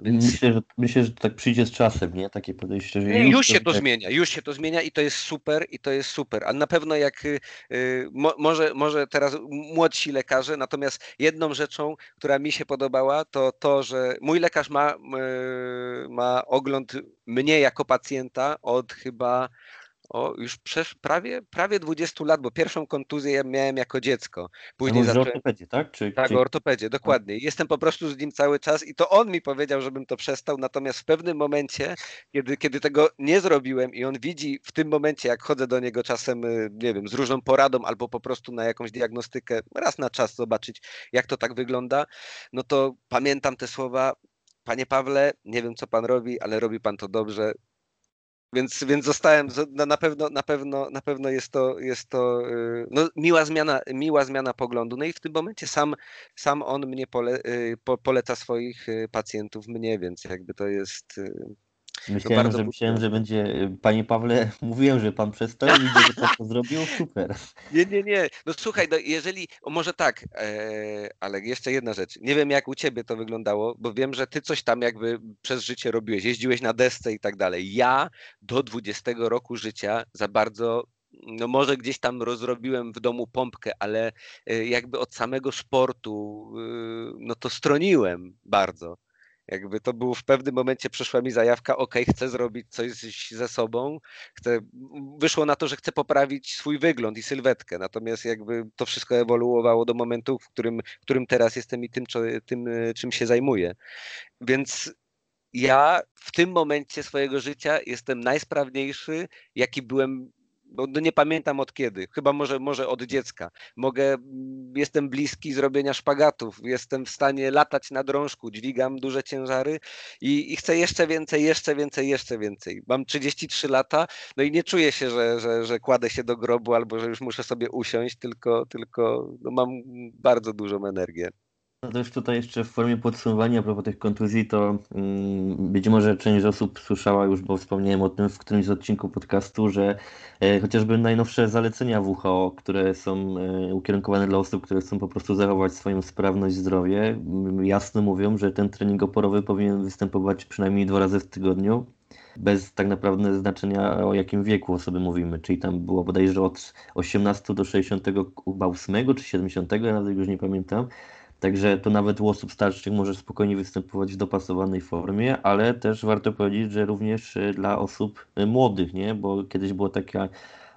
Myślę, że, myślę, że to tak przyjdzie z czasem, nie? Takie podejście, że Nie, już się to tak- zmienia, już się to zmienia i to jest super, i to jest super. A na pewno jak y, y, mo, może, może teraz młodsi lekarze, natomiast jedną rzeczą, która mi się podobała, to to, że mój lekarz ma, y, ma ogląd mnie jako pacjenta od chyba o, już przesz, prawie, prawie 20 lat, bo pierwszą kontuzję ja miałem jako dziecko. Później Mówisz o zacząłem. ortopedzie, tak? Czy, Tak, czy... ortopedzie, dokładnie. Jestem po prostu z nim cały czas i to on mi powiedział, żebym to przestał, natomiast w pewnym momencie, kiedy, kiedy tego nie zrobiłem i on widzi w tym momencie, jak chodzę do niego czasem, y, nie wiem, z różną poradą albo po prostu na jakąś diagnostykę, raz na czas zobaczyć, jak to tak wygląda, no to pamiętam te słowa, panie Pawle, nie wiem co pan robi, ale robi pan to dobrze, Więc, więc zostałem, na pewno, na pewno, na pewno jest to, jest to y, no, miła, zmiana, miła zmiana poglądu. No i w tym momencie sam, sam on mnie pole, y, po, poleca swoich y, pacjentów mnie, więc jakby to jest Myślałem, że, myślałem, że będzie. Panie Pawle, mówiłem, że pan przestał, widzę, że pan to zrobił. Super. Nie, nie, nie. No słuchaj, no jeżeli. Może tak, e, ale jeszcze jedna rzecz. Nie wiem, jak u ciebie to wyglądało, bo wiem, że ty coś tam jakby przez życie robiłeś. Jeździłeś na desce i tak dalej. Ja do 20 roku życia za bardzo no może gdzieś tam rozrobiłem w domu pompkę, ale e, jakby od samego sportu, y, no to stroniłem bardzo. Jakby to było w pewnym momencie przyszła mi zajawka, ok, chcę zrobić coś ze sobą, chcę, wyszło na to, że chcę poprawić swój wygląd i sylwetkę, natomiast jakby to wszystko ewoluowało do momentu, w którym, w którym teraz jestem i tym, tym, czym się zajmuję. Więc ja w tym momencie swojego życia jestem najsprawniejszy, jaki byłem no nie pamiętam od kiedy, chyba może, może od dziecka. Mogę, mm, jestem bliski zrobienia szpagatów, jestem w stanie latać na drążku, dźwigam duże ciężary i, i chcę jeszcze więcej, jeszcze więcej, jeszcze więcej. Mam 33 lata, no i nie czuję się, że, że, że kładę się do grobu albo że już muszę sobie usiąść, tylko, tylko no mam bardzo dużą energię. No to już tutaj jeszcze w formie podsumowania a propos tych kontuzji, to mm, być może część osób słyszała już, bo wspomniałem o tym w którymś z odcinków podcastu, że e, chociażby najnowsze zalecenia WHO, które są e, ukierunkowane dla osób, które chcą po prostu zachować swoją sprawność, zdrowie, jasno mówią, że ten trening oporowy powinien występować przynajmniej dwa razy w tygodniu, bez tak naprawdę znaczenia o jakim wieku osoby mówimy, czyli tam było bodajże od 18 do 68 czy 70, ja nawet już nie pamiętam, Także to nawet u osób starszych może spokojnie występować w dopasowanej formie, ale też warto powiedzieć, że również y, dla osób y, młodych, nie? Bo kiedyś była taka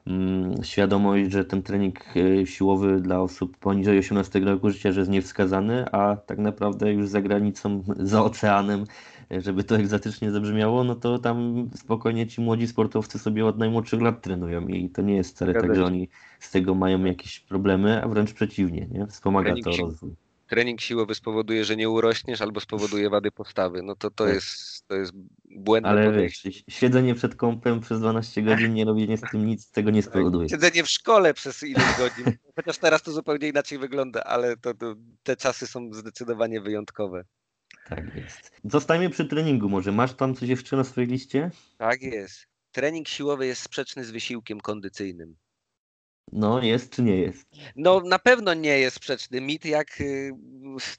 mm, świadomość, że ten trening y, siłowy dla osób poniżej 18 roku życia że jest niewskazany, a tak naprawdę już za granicą, za oceanem, żeby to egzotycznie zabrzmiało, no to tam spokojnie ci młodzi sportowcy sobie od najmłodszych lat trenują i to nie jest wcale tak, że oni z tego mają jakieś problemy, a wręcz przeciwnie, nie? Wspomaga to rozwój trening siłowy spowoduje, że nie urośniesz, albo spowoduje wady postawy. No to to, tak. jest, to jest błędne Ale podejście. wiesz, siedzenie przed kąpem przez 12 godzin, nie robienie z tym nic, tego nie spowoduje. Siedzenie w szkole przez ileś godzin. Chociaż teraz to zupełnie inaczej wygląda, ale to, to te czasy są zdecydowanie wyjątkowe. Tak jest. Zostańmy przy treningu może. Masz tam coś jeszcze na swojej liście? Tak jest. Trening siłowy jest sprzeczny z wysiłkiem kondycyjnym. No, jest czy nie jest? No, na pewno nie jest sprzeczny. Mit, jak y,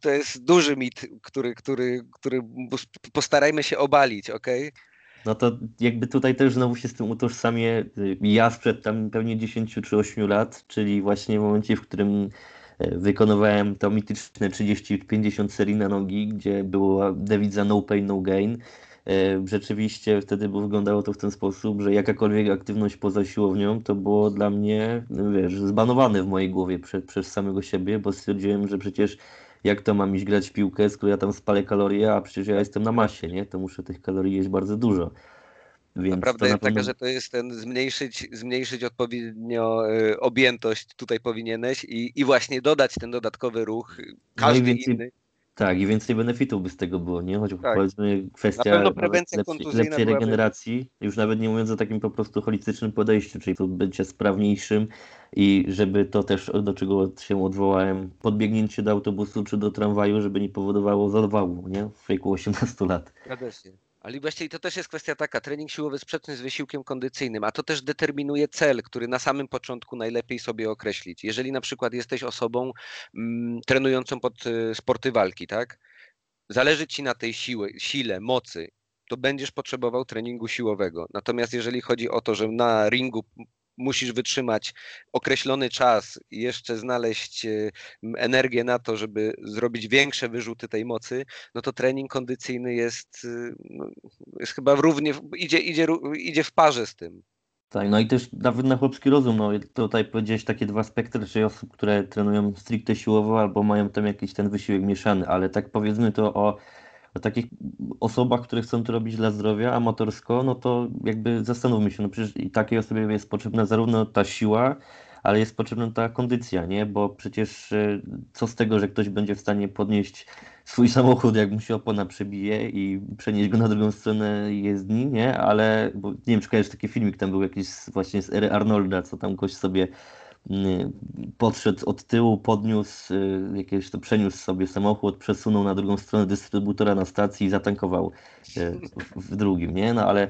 to jest duży mit, który, który, który postarajmy się obalić, ok? No to jakby tutaj też znowu się z tym utożsamię. Ja sprzed tam pewnie 10 czy 8 lat, czyli właśnie w momencie, w którym e, wykonywałem to mityczne 30-50 serii na nogi, gdzie była dewiza no pain, no gain rzeczywiście wtedy wyglądało to w ten sposób, że jakakolwiek aktywność poza siłownią to było dla mnie, wiesz, zbanowane w mojej głowie przez, przez samego siebie, bo stwierdziłem, że przecież jak to mam iść grać piłkę, skoro ja tam spalę kalorie, a przecież ja jestem na masie, nie? To muszę tych kalorii jeść bardzo dużo. Więc Prawda jest pewno... taka, że to jest ten zmniejszyć, zmniejszyć odpowiednio y, objętość tutaj powinieneś i, i właśnie dodać ten dodatkowy ruch, każdy no więcej, inny. Tak, i więcej benefitów by z tego było, nie? Choć tak. powiedzmy kwestia lepszej, lepszej regeneracji, już nawet nie mówiąc o takim po prostu holistycznym podejściu, czyli to bycie sprawniejszym i żeby to też, do czego się odwołałem, podbiegnięcie do autobusu czy do tramwaju, żeby nie powodowało zawału, nie? W wieku 18 lat. Się. Ale właściwie to też jest kwestia taka, trening siłowy sprzeczny z wysiłkiem kondycyjnym, a to też determinuje cel, który na samym początku najlepiej sobie określić. Jeżeli na przykład jesteś osobą mm, trenującą pod y, sporty walki, tak? Zależy ci na tej siły, sile, mocy, to będziesz potrzebował treningu siłowego. Natomiast jeżeli chodzi o to, że na ringu musisz wytrzymać określony czas jeszcze znaleźć e, energię na to, żeby zrobić większe wyrzuty tej mocy, no to trening kondycyjny jest, e, no, jest chyba równie, idzie, idzie, idzie w parze z tym. Tak, no i też nawet na chłopski rozum, no tutaj powiedziałeś takie dwa spektry, czyli osób, które trenują stricte siłowo albo mają tam jakiś ten wysiłek mieszany, ale tak powiedzmy to o o takich osobach, które chcą to robić dla zdrowia amatorsko, no to jakby zastanówmy się, no przecież i takiej osobie jest potrzebna zarówno ta siła, ale jest potrzebna ta kondycja, nie? Bo przecież e, co z tego, że ktoś będzie w stanie podnieść swój samochód, jak mu się opona przebije i przenieść go na drugą stronę jezdni, nie? Ale, bo nie wiem, czy kojarzysz taki filmik, tam był jakiś właśnie z ery Arnolda, co tam gość sobie podszedł od tyłu, podniósł y, jakieś to przeniósł sobie samochód, przesunął na drugą stronę dystrybutora na stacji i zatankował y, w, drugim, nie? No ale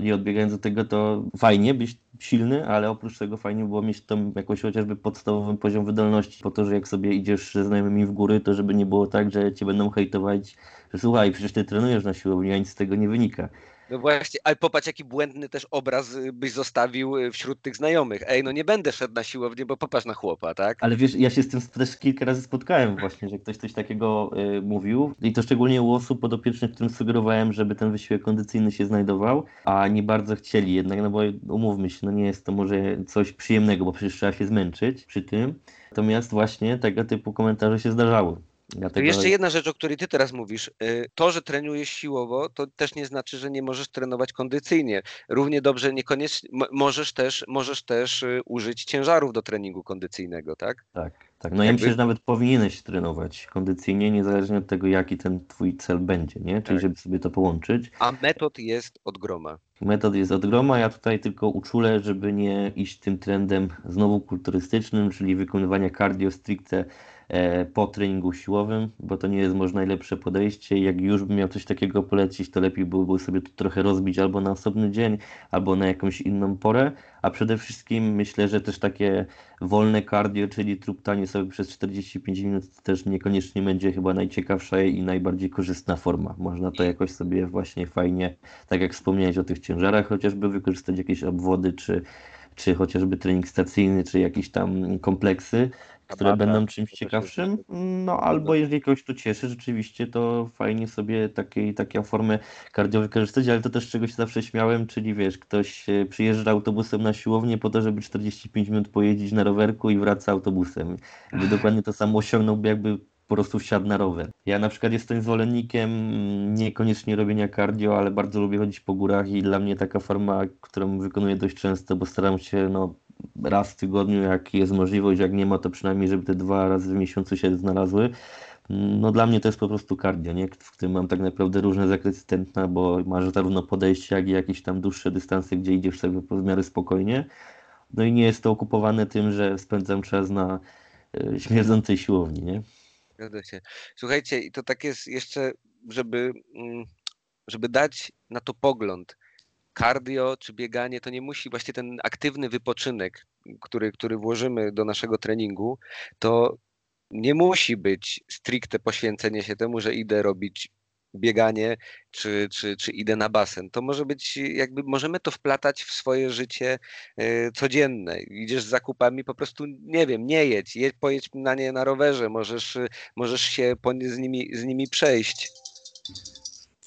nie odbiegając do tego, to fajnie być silny, ale oprócz tego fajnie było mieć tam jakoś chociażby podstawowy poziom wydolności, po to, że jak sobie idziesz ze znajomymi w góry, to żeby nie było tak, że cię będą hejtować, że słuchaj, przecież ty trenujesz na siłowni, a nic z tego nie wynika. No właśnie, ale popatrz, jaki błędny też obraz y, byś zostawił y, wśród tych znajomych. Ej, no nie będę szedł na siłownię, bo popatrz na chłopa, tak? Ale wiesz, ja się z tym też kilka razy spotkałem właśnie, że ktoś coś takiego y, mówił i to szczególnie u osób podopiecznych, którym sugerowałem, żeby ten wysiłek kondycyjny się znajdował, a nie bardzo chcieli jednak, no bo umówmy się, no nie jest to może coś przyjemnego, bo przecież trzeba się zmęczyć przy tym. Natomiast właśnie tego typu komentarze się zdarzały. Dlatego... Jeszcze jedna rzecz, o której ty teraz mówisz. Y, to, że trenujesz siłowo, to też nie znaczy, że nie możesz trenować kondycyjnie. Równie dobrze niekoniecznie możesz też, możesz też y, użyć ciężarów do treningu kondycyjnego, tak? Tak, tak. No Jakby... ja myślę, że nawet powinieneś trenować kondycyjnie, niezależnie od tego, jaki ten twój cel będzie, nie? Czyli tak. żeby sobie to połączyć. A metod jest od groma. Metod jest od groma, ja tutaj tylko uczulę, żeby nie iść tym trendem znowu kulturystycznym, czyli wykonywania cardio stricte po treningu siłowym, bo to nie jest może najlepsze podejście. Jak już bym miał coś takiego polecić, to lepiej byłoby sobie to trochę rozbić albo na osobny dzień, albo na jakąś inną porę. A przede wszystkim myślę, że też takie wolne cardio, czyli truptanie sobie przez 45 minut, to też niekoniecznie będzie chyba najciekawsza i najbardziej korzystna forma. Można to jakoś sobie właśnie fajnie, tak jak wspomniałeś o tych ciężarach, chociażby wykorzystać jakieś obwody, czy czy chociażby trening stacyjny, czy jakieś tam kompleksy, które będą czymś ciekawszym. No albo jeżeli kogoś to cieszy, rzeczywiście to fajnie sobie takiej, taką formę cardio wykorzystać, ale to też czego się zawsze śmiałem, czyli wiesz, ktoś przyjeżdża autobusem na siłownię po to, żeby 45 minut pojeździć na rowerku i wraca autobusem. Gdy dokładnie to samo osiągnąłby jakby po prostu wsiadł na rower. Ja na przykład jestem zwolennikiem niekoniecznie robienia cardio, ale bardzo lubię chodzić po górach i dla mnie taka forma, którą wykonuję dość często, bo staram się no, raz w tygodniu, jak jest możliwość, jak nie ma, to przynajmniej, żeby te dwa razy w miesiącu się znalazły. No dla mnie to jest po prostu cardio, nie? w którym mam tak naprawdę różne zakresy tętna, bo masz zarówno podejście, jak i jakieś tam dłuższe dystanse, gdzie idziesz sobie w miarę spokojnie. No i nie jest to okupowane tym, że spędzam czas na e, śmierdzącej siłowni, nie? Zgadza się. Słuchajcie, i to tak jest jeszcze, żeby, mm, żeby dać na to pogląd. Cardio czy bieganie to nie musi, właśnie ten aktywny wypoczynek, który, który włożymy do naszego treningu, to nie musi być stricte poświęcenie się temu, że idę robić bieganie, czy, czy, czy idę na basen. To może być, jakby możemy to wplatać w swoje życie y, codzienne. Idziesz z zakupami, po prostu nie wiem, nie jedź, jedź pojedź na nie na rowerze, możesz, możesz się po z, nimi, z nimi przejść.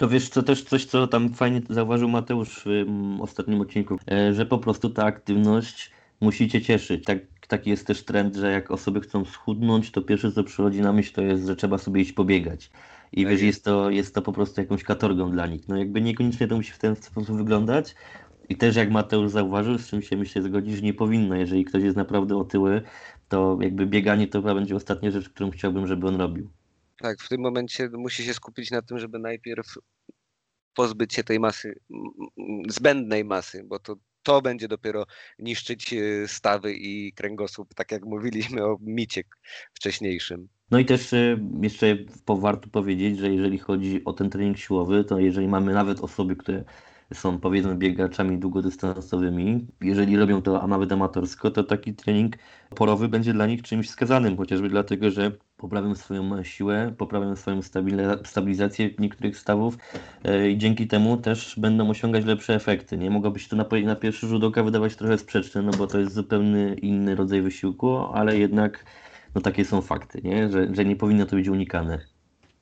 To wiesz, to też coś, co tam fajnie zauważył Mateusz w ostatnim odcinku, e, że po prostu ta aktywność musi cię cieszyć. Tak, taki jest też trend, że jak osoby chcą schudnąć, to pierwsze co przychodzi na myśl to jest, że trzeba sobie iść pobiegać. I tak wiesz, jest to, jest to po prostu jakąś katorgą dla nich. No jakby niekoniecznie to musi w ten sposób wyglądać. I też jak Mateusz zauważył, z czym się myślę zgodzi, że nie powinno. Jeżeli ktoś jest naprawdę otyły, to jakby bieganie to chyba będzie ostatnia rzecz, którą chciałbym, żeby on robił. Tak, w tym momencie musi się skupić na tym, żeby najpierw pozbyć się tej masy, zbędnej masy, bo to, to będzie dopiero niszczyć e, stawy i kręgosłup, tak jak mówiliśmy o micie wcześniejszym. No i też e, jeszcze warto powiedzieć, że jeżeli chodzi o ten trening siłowy, to jeżeli mamy nawet osoby, które są powiedzmy biegaczami długodystansowymi, jeżeli robią to a nawet amatorsko, to taki trening porowy będzie dla nich czymś wskazanym, chociażby dlatego, że poprawią swoją siłę, poprawią swoją stabilizację niektórych stawów e, i dzięki temu też będą osiągać lepsze efekty. Nie mogłoby się to na, na pierwszy rzut oka wydawać trochę sprzeczne, no bo to jest zupełnie inny rodzaj wysiłku, ale jednak no takie są fakty, nie? Że, że nie powinno to być unikane.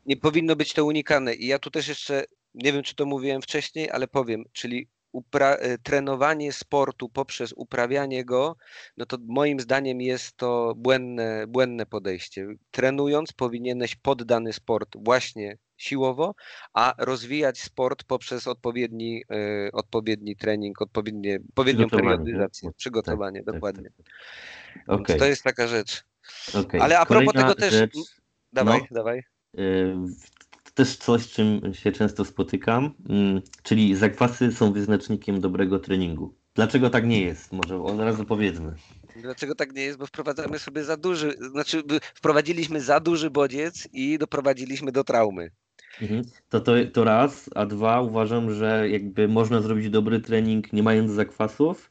Nie powinno być to unikane. I ja tu też jeszcze, nie wiem czy to mówiłem wcześniej, ale powiem, czyli e, trenowanie sportu poprzez uprawianie go, no to moim zdaniem jest to błędne, błędne podejście. Trenując powinieneś poddany sport właśnie siłowo, a rozwijać sport poprzez odpowiedni, y, odpowiedni trening, odpowiednie, odpowiednią periodyzację, przygotowanie, tak, tak dokładnie. Tak, tak. Okay. to jest taka rzecz. Okay. Ale a propos tego też. Rzecz, dawaj, no, dawaj. Też coś, z czym się często spotykam, mm, czyli zakwasy są wyznacznikiem dobrego treningu. Dlaczego tak nie jest? Może od razu powiedzmy. Dlaczego tak nie jest? Bo wprowadzamy sobie za duży, znaczy wprowadziliśmy za duży bodziec i doprowadziliśmy do traumy. Mhm. To, to, to raz, a dwa uważam, że jakby można zrobić dobry trening nie mając zakwasów,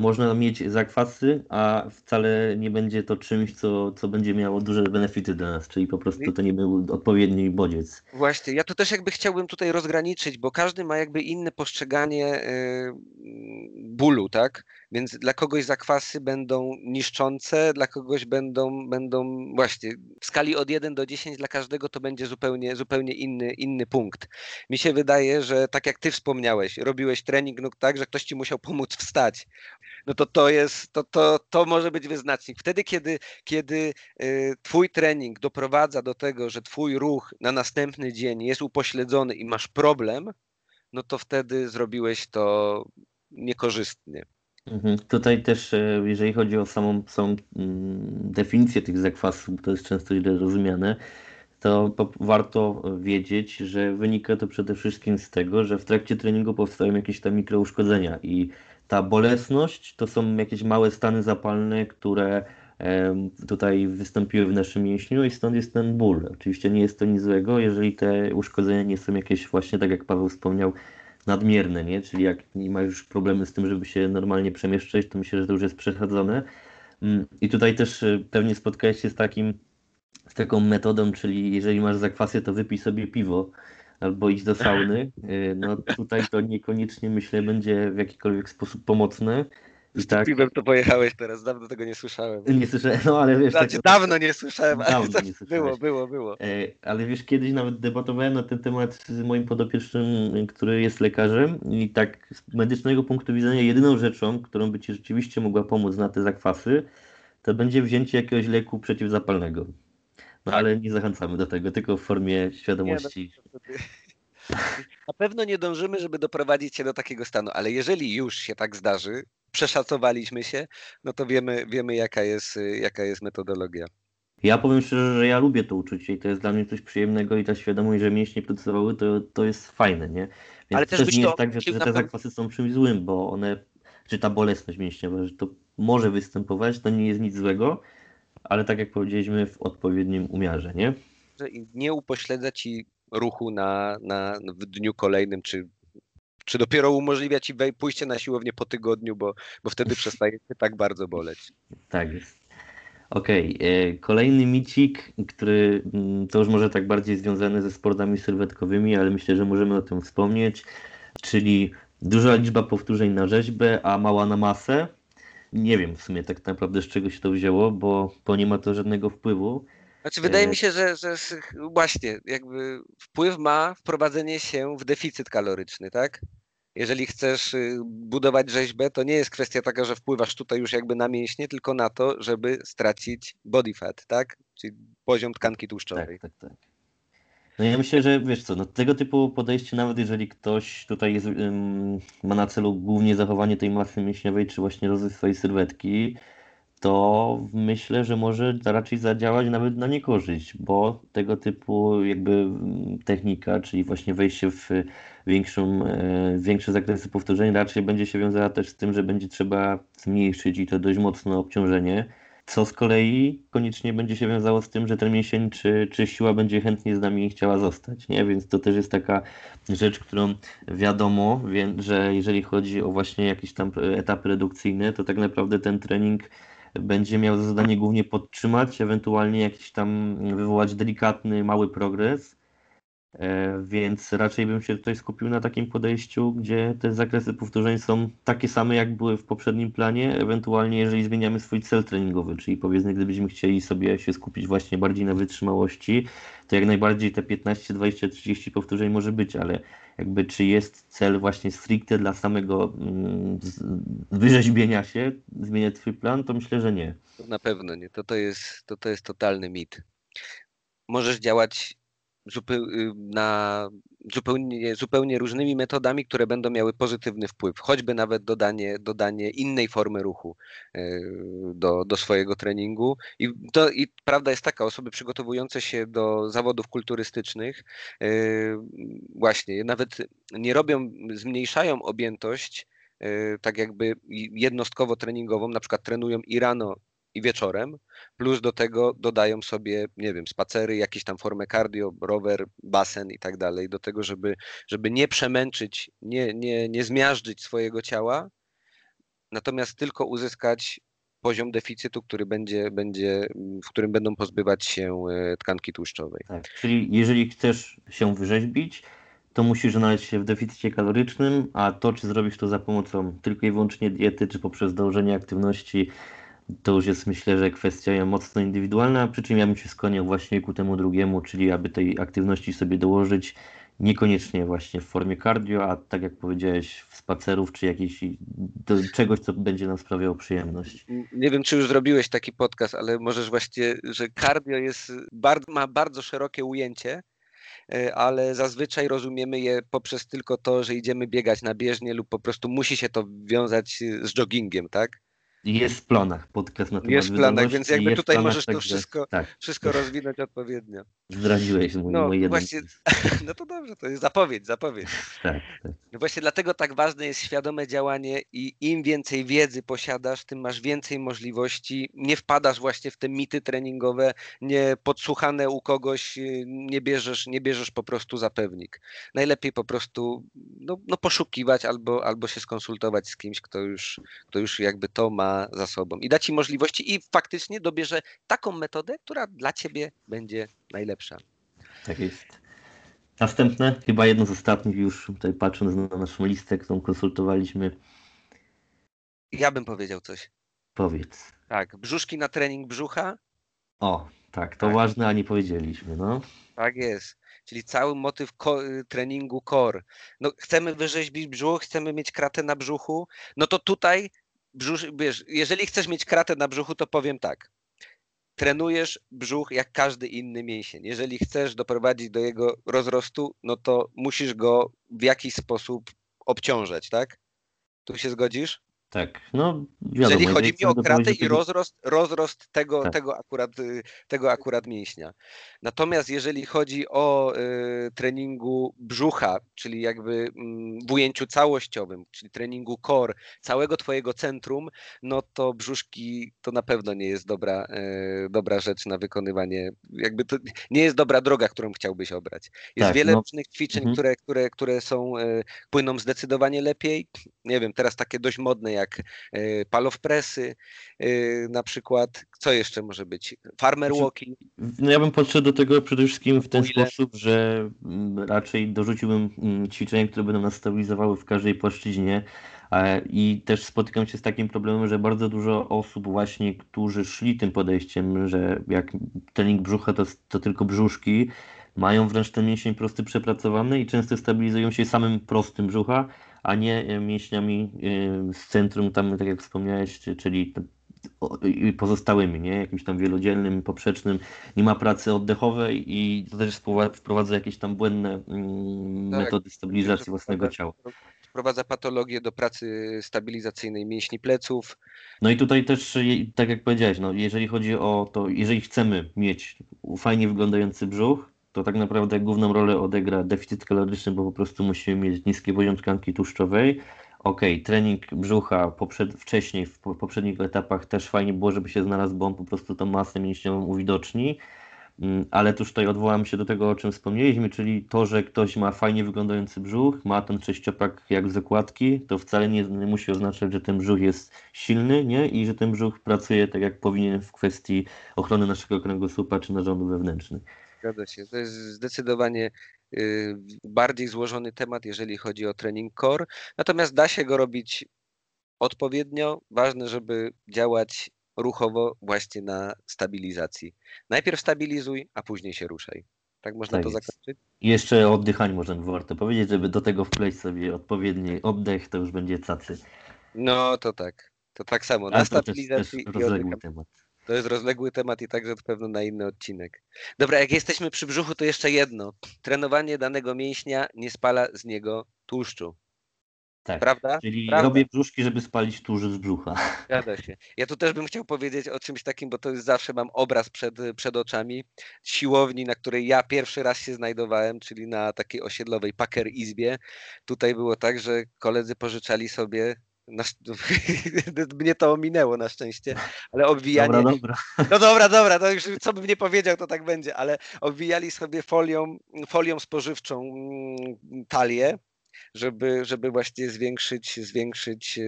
można mieć zakwasy, a wcale nie będzie to czymś, co, co będzie miało duże benefity dla nas, czyli po prostu to nie był odpowiedni bodziec. Właśnie, ja to też jakby chciałbym tutaj rozgraniczyć, bo każdy ma jakby inne postrzeganie y, bólu, tak? Więc dla kogoś zakwasy będą niszczące, dla kogoś będą, będą właśnie w skali od 1 do 10 dla każdego to będzie zupełnie, zupełnie inny, inny punkt. Mi się wydaje, że tak jak ty wspomniałeś, robiłeś trening nóg tak, że ktoś ci musiał pomóc wstać no to to jest, to, to, to może być wyznacznik. Wtedy, kiedy, kiedy y, twój trening doprowadza do tego, że twój ruch na następny dzień jest upośledzony i masz problem, no to wtedy zrobiłeś to niekorzystnie. Mhm. Tutaj też, e, jeżeli chodzi o samą, samą mm, definicję tych zakwasów, to jest często źle rozumiane, to warto wiedzieć, że wynika to przede wszystkim z tego, że w trakcie treningu powstają jakieś tam mikrouszkodzenia i ta bolesność to są jakieś małe stany zapalne, które tutaj wystąpiły w naszym mięśniu i stąd jest ten ból. Oczywiście nie jest to nic złego, jeżeli te uszkodzenia nie są jakieś właśnie, tak jak Paweł wspomniał, nadmierne, nie? Czyli jak nie ma już problemy z tym, żeby się normalnie przemieszczać, to myślę, że to już jest przesadzone. Mm, I tutaj też e, pewnie spotkałeś się z takim, z taką metodą, czyli jeżeli masz zakwasy, to wypij sobie piwo albo iść do sauny, y, no tutaj to niekoniecznie myślę będzie w jakikolwiek sposób pomocne. Z tak, piwem to pojechałeś teraz, dawno tego nie słyszałem. Nie słyszałem, no ale wiesz... Znaczy, tak, dawno nie słyszałem, dawno ale nie było, było, było. E, ale wiesz, kiedyś nawet debatowałem na ten temat z moim podopiecznym, który jest lekarzem i tak z medycznego punktu widzenia jedyną rzeczą, którą by ci rzeczywiście mogła pomóc na te zakwasy, to będzie wzięcie jakiegoś leku przeciwzapalnego. No tak. ale nie zachęcamy do tego, tylko w formie świadomości. Nie, no, na pewno nie dążymy, żeby doprowadzić się do takiego stanu, ale jeżeli już się tak zdarzy, przeszacowaliśmy się, no to wiemy, wiemy jaka, jest, jaka jest metodologia. Ja powiem szczerze, że ja lubię to uczucie i to jest dla mnie coś przyjemnego i ta świadomość, że mięśnie pracowały, to, to jest fajne, nie? Więc Ale też, też nie jest tak, że, że te zakwasy są czymś złym, bo one, czy ta bolesność mięśniowa, że to może występować, to nie jest nic złego, ale tak jak powiedzieliśmy, w odpowiednim umiarze, nie? Nie upośledza ci ruchu na, na, w dniu kolejnym, czy, czy dopiero umożliwia ci pójście na siłownię po tygodniu, bo, bo wtedy przestaje się tak bardzo boleć. Tak jest. Okej, okay. E, kolejny micik, który mm, to już może tak bardziej związany ze sportami sylwetkowymi, ale myślę, że możemy o tym wspomnieć, czyli duża liczba powtórzeń na rzeźbę, a mała na masę nie wiem w sumie tak naprawdę z czego się to wzięło, bo, bo nie ma to żadnego wpływu. Znaczy wydaje e, mi się, że, że właśnie jakby wpływ ma wprowadzenie się w deficyt kaloryczny, tak? Jeżeli chcesz y, budować rzeźbę, to nie jest kwestia taka, że wpływasz tutaj już jakby na mięśnie, tylko na to, żeby stracić body fat, tak? Czyli poziom tkanki tłuszczowej. Tak, tak, tak. No ja myślę, że wiesz co, no tego typu podejście, nawet jeżeli ktoś tutaj jest, ma na celu głównie zachowanie tej masy mięśniowej, czy właśnie rozwój swojej sylwetki, to myślę, że może raczej zadziałać nawet na niekorzyść, bo tego typu jakby technika, czyli właśnie wejście w większą, e, większe zakresy powtórzeń raczej będzie się wiązała też z tym, że będzie trzeba zmniejszyć i to dość mocno obciążenie co z kolei koniecznie będzie się wiązało z tym, że ten mięsień czy, czy siła będzie chętnie z nami chciała zostać, nie? Więc to też jest taka rzecz, którą wiadomo, że jeżeli chodzi o właśnie jakieś tam etapy redukcyjne, to tak naprawdę ten trening będzie miał za zadanie głównie podtrzymać, ewentualnie jakiś tam wywołać delikatny, mały progres, E, więc raczej bym się tutaj skupił na takim podejściu, gdzie te zakresy powtórzeń są takie same, jak były w poprzednim planie, ewentualnie jeżeli zmieniamy swój cel treningowy, czyli powiedzmy, gdybyśmy chcieli sobie się skupić właśnie bardziej na wytrzymałości, to jak najbardziej te 15, 20, 30 powtórzeń może być, ale jakby czy jest cel właśnie stricte dla samego mm, wyrzeźbienia się, zmieniać swój plan, to myślę, że nie. Na pewno nie, to, to, jest, to, to jest totalny mit. Możesz działać Y, na zupełnie, zupełnie różnymi metodami, które będą miały pozytywny wpływ, choćby nawet dodanie, dodanie innej formy ruchu e, do, do swojego treningu. I, to, I prawda jest taka, osoby przygotowujące się do zawodów kulturystycznych e, właśnie nawet nie robią, zmniejszają objętość tak jakby jednostkowo treningową, na przykład trenują i rano i wieczorem, plus do tego dodają sobie, nie wiem, spacery, jakieś tam formę cardio, rower, basen i tak dalej, do tego, żeby, żeby nie przemęczyć, nie, nie, nie zmiażdżyć swojego ciała, natomiast tylko uzyskać poziom deficytu, który będzie, będzie, w którym będą pozbywać się e, tkanki tłuszczowej. Tak, czyli jeżeli chcesz się wyrzeźbić, to musisz znaleźć się w deficycie kalorycznym, a to, czy zrobisz to za pomocą tylko i wyłącznie diety, czy poprzez dążenie aktywności, to już jest myślę, że kwestia mocno indywidualna, przy czym ja bym się skłaniał właśnie ku temu drugiemu, czyli aby tej aktywności sobie dołożyć, niekoniecznie właśnie w formie cardio, a tak jak powiedziałeś, w spacerów, czy jakiś, do czegoś, co będzie nam sprawiało przyjemność. Nie wiem, czy już zrobiłeś taki podcast, ale możesz właśnie, że cardio jest, ma bardzo szerokie ujęcie, e, ale zazwyczaj rozumiemy je poprzez tylko to, że idziemy biegać na bieżnię lub po prostu musi się to wiązać z joggingiem, tak? Jest w planach podcast na temat Jest w planach, więc jakby tutaj planach, możesz to także- wszystko, Tak, wszystko rozwinąć odpowiednio. zdradziłeś mój, No mój jeden właśnie, no to dobrze, to jest zapowiedź, zapowiedź. Tak, tak. No właśnie dlatego tak ważne jest świadome działanie i im więcej wiedzy posiadasz, tym masz więcej możliwości. Nie wpadasz właśnie w te mity treningowe, nie podsłuchane u kogoś, y, nie bierzesz, nie bierzesz po prostu za pewnik. Najlepiej po prostu no, no poszukiwać albo, albo się skonsultować z kimś, kto już, kto już jakby to ma za sobą i da ci możliwości i faktycznie dobierze taką metodę, która dla ciebie będzie najlepsza. Tak jest. Następne, chyba jedno z ostatnich już tutaj patrząc na naszą listę, którą konsultowaliśmy, Ja bym powiedział coś. powiedz. Tak, brzuszki na trening brzucha, O, tak, to Tak. ważne, a nie powiedzieliśmy, no. Tak jest. Czyli cały motyw treningu core. No, chcemy wyrzeźbić brzuch, chcemy mieć kratę na brzuchu, no to tutaj brzuch, wiesz, jeżeli chcesz mieć kratę na brzuchu, to powiem tak. Trenujesz brzuch jak każdy inny mięsień. Jeżeli chcesz doprowadzić do jego rozrostu, no to musisz go w jakiś sposób obciążać, tak? Tu się zgodzisz? Tak, no wiadomo. Jeżeli chodzi mi o kratę i rozrost, rozrost tego, Tak. tego, akurat, y, tego akurat mięśnia. Natomiast jeżeli chodzi o y, treningu brzucha, czyli jakby mm, w ujęciu całościowym, czyli treningu core, całego twojego centrum, no to brzuszki to na pewno nie jest dobra, y, dobra rzecz na wykonywanie, jakby to nie jest dobra droga, którą chciałbyś obrać. Jest Tak, wiele no. różnych ćwiczeń, Mhm. które, które, które są, y, płyną zdecydowanie lepiej. Nie wiem, teraz takie dość modne jak y, palow pressy y, na przykład. Co jeszcze może być? Farmer Znaczy, walking. No ja bym podszedł do tego przede wszystkim w ten ile- sposób, że mm, raczej dorzuciłbym mm, ćwiczenia, które będą nas stabilizowały w każdej płaszczyźnie. E, I też spotykam się z takim problemem, że bardzo dużo osób właśnie, którzy szli tym podejściem, że jak trening brzucha to, to tylko brzuszki, mają wręcz ten mięsień prosty przepracowany i często stabilizują się samym prostym brzucha, a nie e, mięśniami e, z centrum, tam tak jak wspomniałeś, czy- czyli i pozostałymi, nie? Jakimś tam wielodzielnym, poprzecznym, nie ma pracy oddechowej i to też wprowa- wprowadza jakieś tam błędne mm, Tak, metody stabilizacji własnego ciała. Wprowadza patologię do pracy stabilizacyjnej mięśni pleców. No i tutaj też, je- tak jak powiedziałeś, no, jeżeli chodzi o to, jeżeli chcemy mieć fajnie wyglądający brzuch, to tak naprawdę główną rolę odegra deficyt kaloryczny, bo po prostu musimy mieć niski poziom tkanki tłuszczowej. Okej, trening brzucha poprzed, wcześniej, w po- poprzednich etapach też fajnie było, żeby się znalazł, bo on po prostu tą masę mięśniową uwidoczni. Mm, Ale tuż tutaj odwołam się do tego, o czym wspomnieliśmy, czyli to, że ktoś ma fajnie wyglądający brzuch, ma ten sześciopak jak z to wcale nie, nie musi oznaczać, że ten brzuch jest silny, nie? I że ten brzuch pracuje tak, jak powinien w kwestii ochrony naszego kręgosłupa czy narządów wewnętrznych. Zgadza się. To jest zdecydowanie y, bardziej złożony temat, jeżeli chodzi o trening core. Natomiast da się go robić odpowiednio. Ważne, żeby działać ruchowo właśnie na stabilizacji. Najpierw stabilizuj, a później się ruszaj. Tak można Tak to jest. zakończyć? Jeszcze o oddychaniu można warto powiedzieć, żeby do tego wpleść sobie odpowiedni oddech, to już będzie cacy. No to tak. To tak samo. Na to też, też stabilizacji i oddycham. temat. To jest rozległy temat i także pewno na inny odcinek. Dobra, jak jesteśmy przy brzuchu, to jeszcze jedno. Trenowanie danego mięśnia nie spala z niego tłuszczu. Tak. Prawda? Czyli Prawda. robię brzuszki, żeby spalić tłuszcz z brzucha. Zgadza się. Ja tu też bym chciał powiedzieć o czymś takim, bo to jest zawsze mam obraz przed, przed oczami. Siłowni, na której ja pierwszy raz się znajdowałem, czyli na takiej osiedlowej Packer Izbie. Tutaj było tak, że koledzy pożyczali sobie. Na, mnie to ominęło na szczęście, ale obwijanie. Dobra, dobra. No dobra, dobra, to już co bym nie powiedział, to tak będzie, ale obwijali sobie folią, folią spożywczą mm, talię, żeby, żeby właśnie zwiększyć, zwiększyć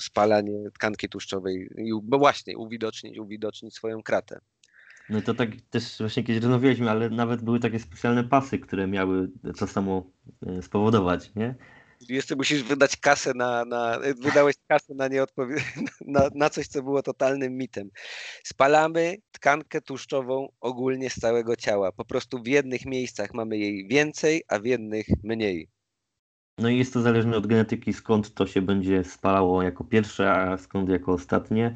spalanie tkanki tłuszczowej i właśnie uwidocznić, uwidocznić swoją kratę. No to tak też właśnie kiedyś rozmawialiśmy, ale nawet były takie specjalne pasy, które miały to samo e, spowodować, nie? Jeszcze musisz wydać kasę na, na wydałeś kasę na, nieodpowie- na, na coś, co było totalnym mitem. Spalamy tkankę tłuszczową ogólnie z całego ciała. Po prostu w jednych miejscach mamy jej więcej, a w jednych mniej. No i jest to zależne od genetyki, skąd to się będzie spalało jako pierwsze, a skąd jako ostatnie.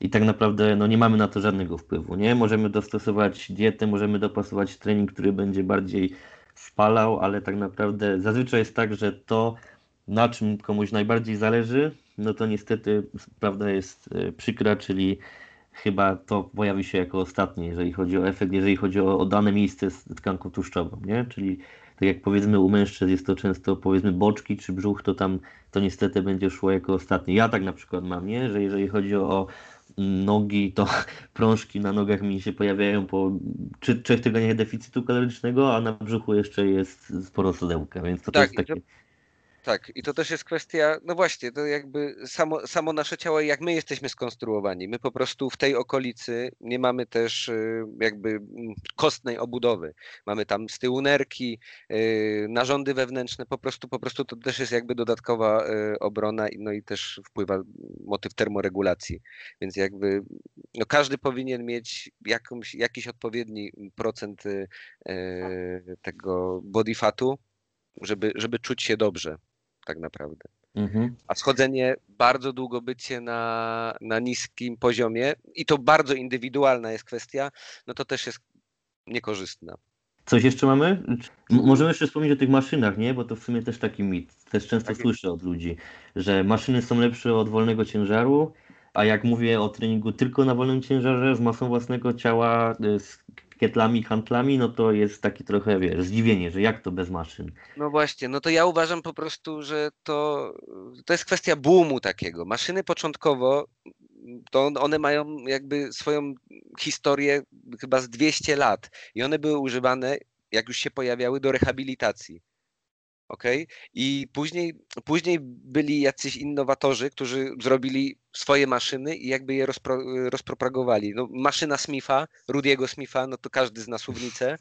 I tak naprawdę no nie mamy na to żadnego wpływu, nie? Możemy dostosować dietę, możemy dopasować trening, który będzie bardziej spalał, ale tak naprawdę zazwyczaj jest tak, że to, na czym komuś najbardziej zależy, no to niestety prawda jest e, przykra, czyli chyba to pojawi się jako ostatnie, jeżeli chodzi o efekt, jeżeli chodzi o, o dane miejsce z tkanką tłuszczową, nie? Czyli tak jak powiedzmy u mężczyzn jest to często powiedzmy boczki czy brzuch, to tam to niestety będzie szło jako ostatnie. Ja tak na przykład mam, nie? Że jeżeli chodzi o nogi, to prążki na nogach mi się pojawiają po trzy- trzech tygodniach deficytu kalorycznego, a na brzuchu jeszcze jest sporo sodełka, więc to Tak, też takie... Tak, i to też jest kwestia, no właśnie, to jakby samo, samo nasze ciało, jak my jesteśmy skonstruowani. My po prostu w tej okolicy nie mamy też y, jakby mm, kostnej obudowy. Mamy tam z tyłu nerki, y, narządy wewnętrzne, po prostu, po prostu to też jest jakby dodatkowa y, obrona, no i też wpływa motyw termoregulacji. Więc jakby no każdy powinien mieć jakąś, jakiś odpowiedni procent tego body fatu, żeby, żeby czuć się dobrze, tak naprawdę. Mhm. A schodzenie, bardzo długo bycie na, na niskim poziomie i to bardzo indywidualna jest kwestia, no to też jest niekorzystna. Coś jeszcze mamy? Możemy jeszcze wspomnieć o tych maszynach, nie? Bo to w sumie też taki mit. Też często Tak słyszę od ludzi, że maszyny są lepsze od wolnego ciężaru, a jak mówię o treningu tylko na wolnym ciężarze, z masą własnego ciała, y, z ketlami, handlami, no to jest takie trochę, wiesz, zdziwienie, że jak to bez maszyn. No właśnie, no to ja uważam po prostu, że to, to jest kwestia boomu takiego. Maszyny początkowo, to on- one mają jakby swoją historię chyba z 200 lat i one były używane, jak już się pojawiały, do rehabilitacji. Okej? I później, później byli jacyś innowatorzy, którzy zrobili swoje maszyny i jakby je rozpro, rozpropagowali. No, maszyna Smitha, Rudiego Smitha, no to każdy zna słownicę.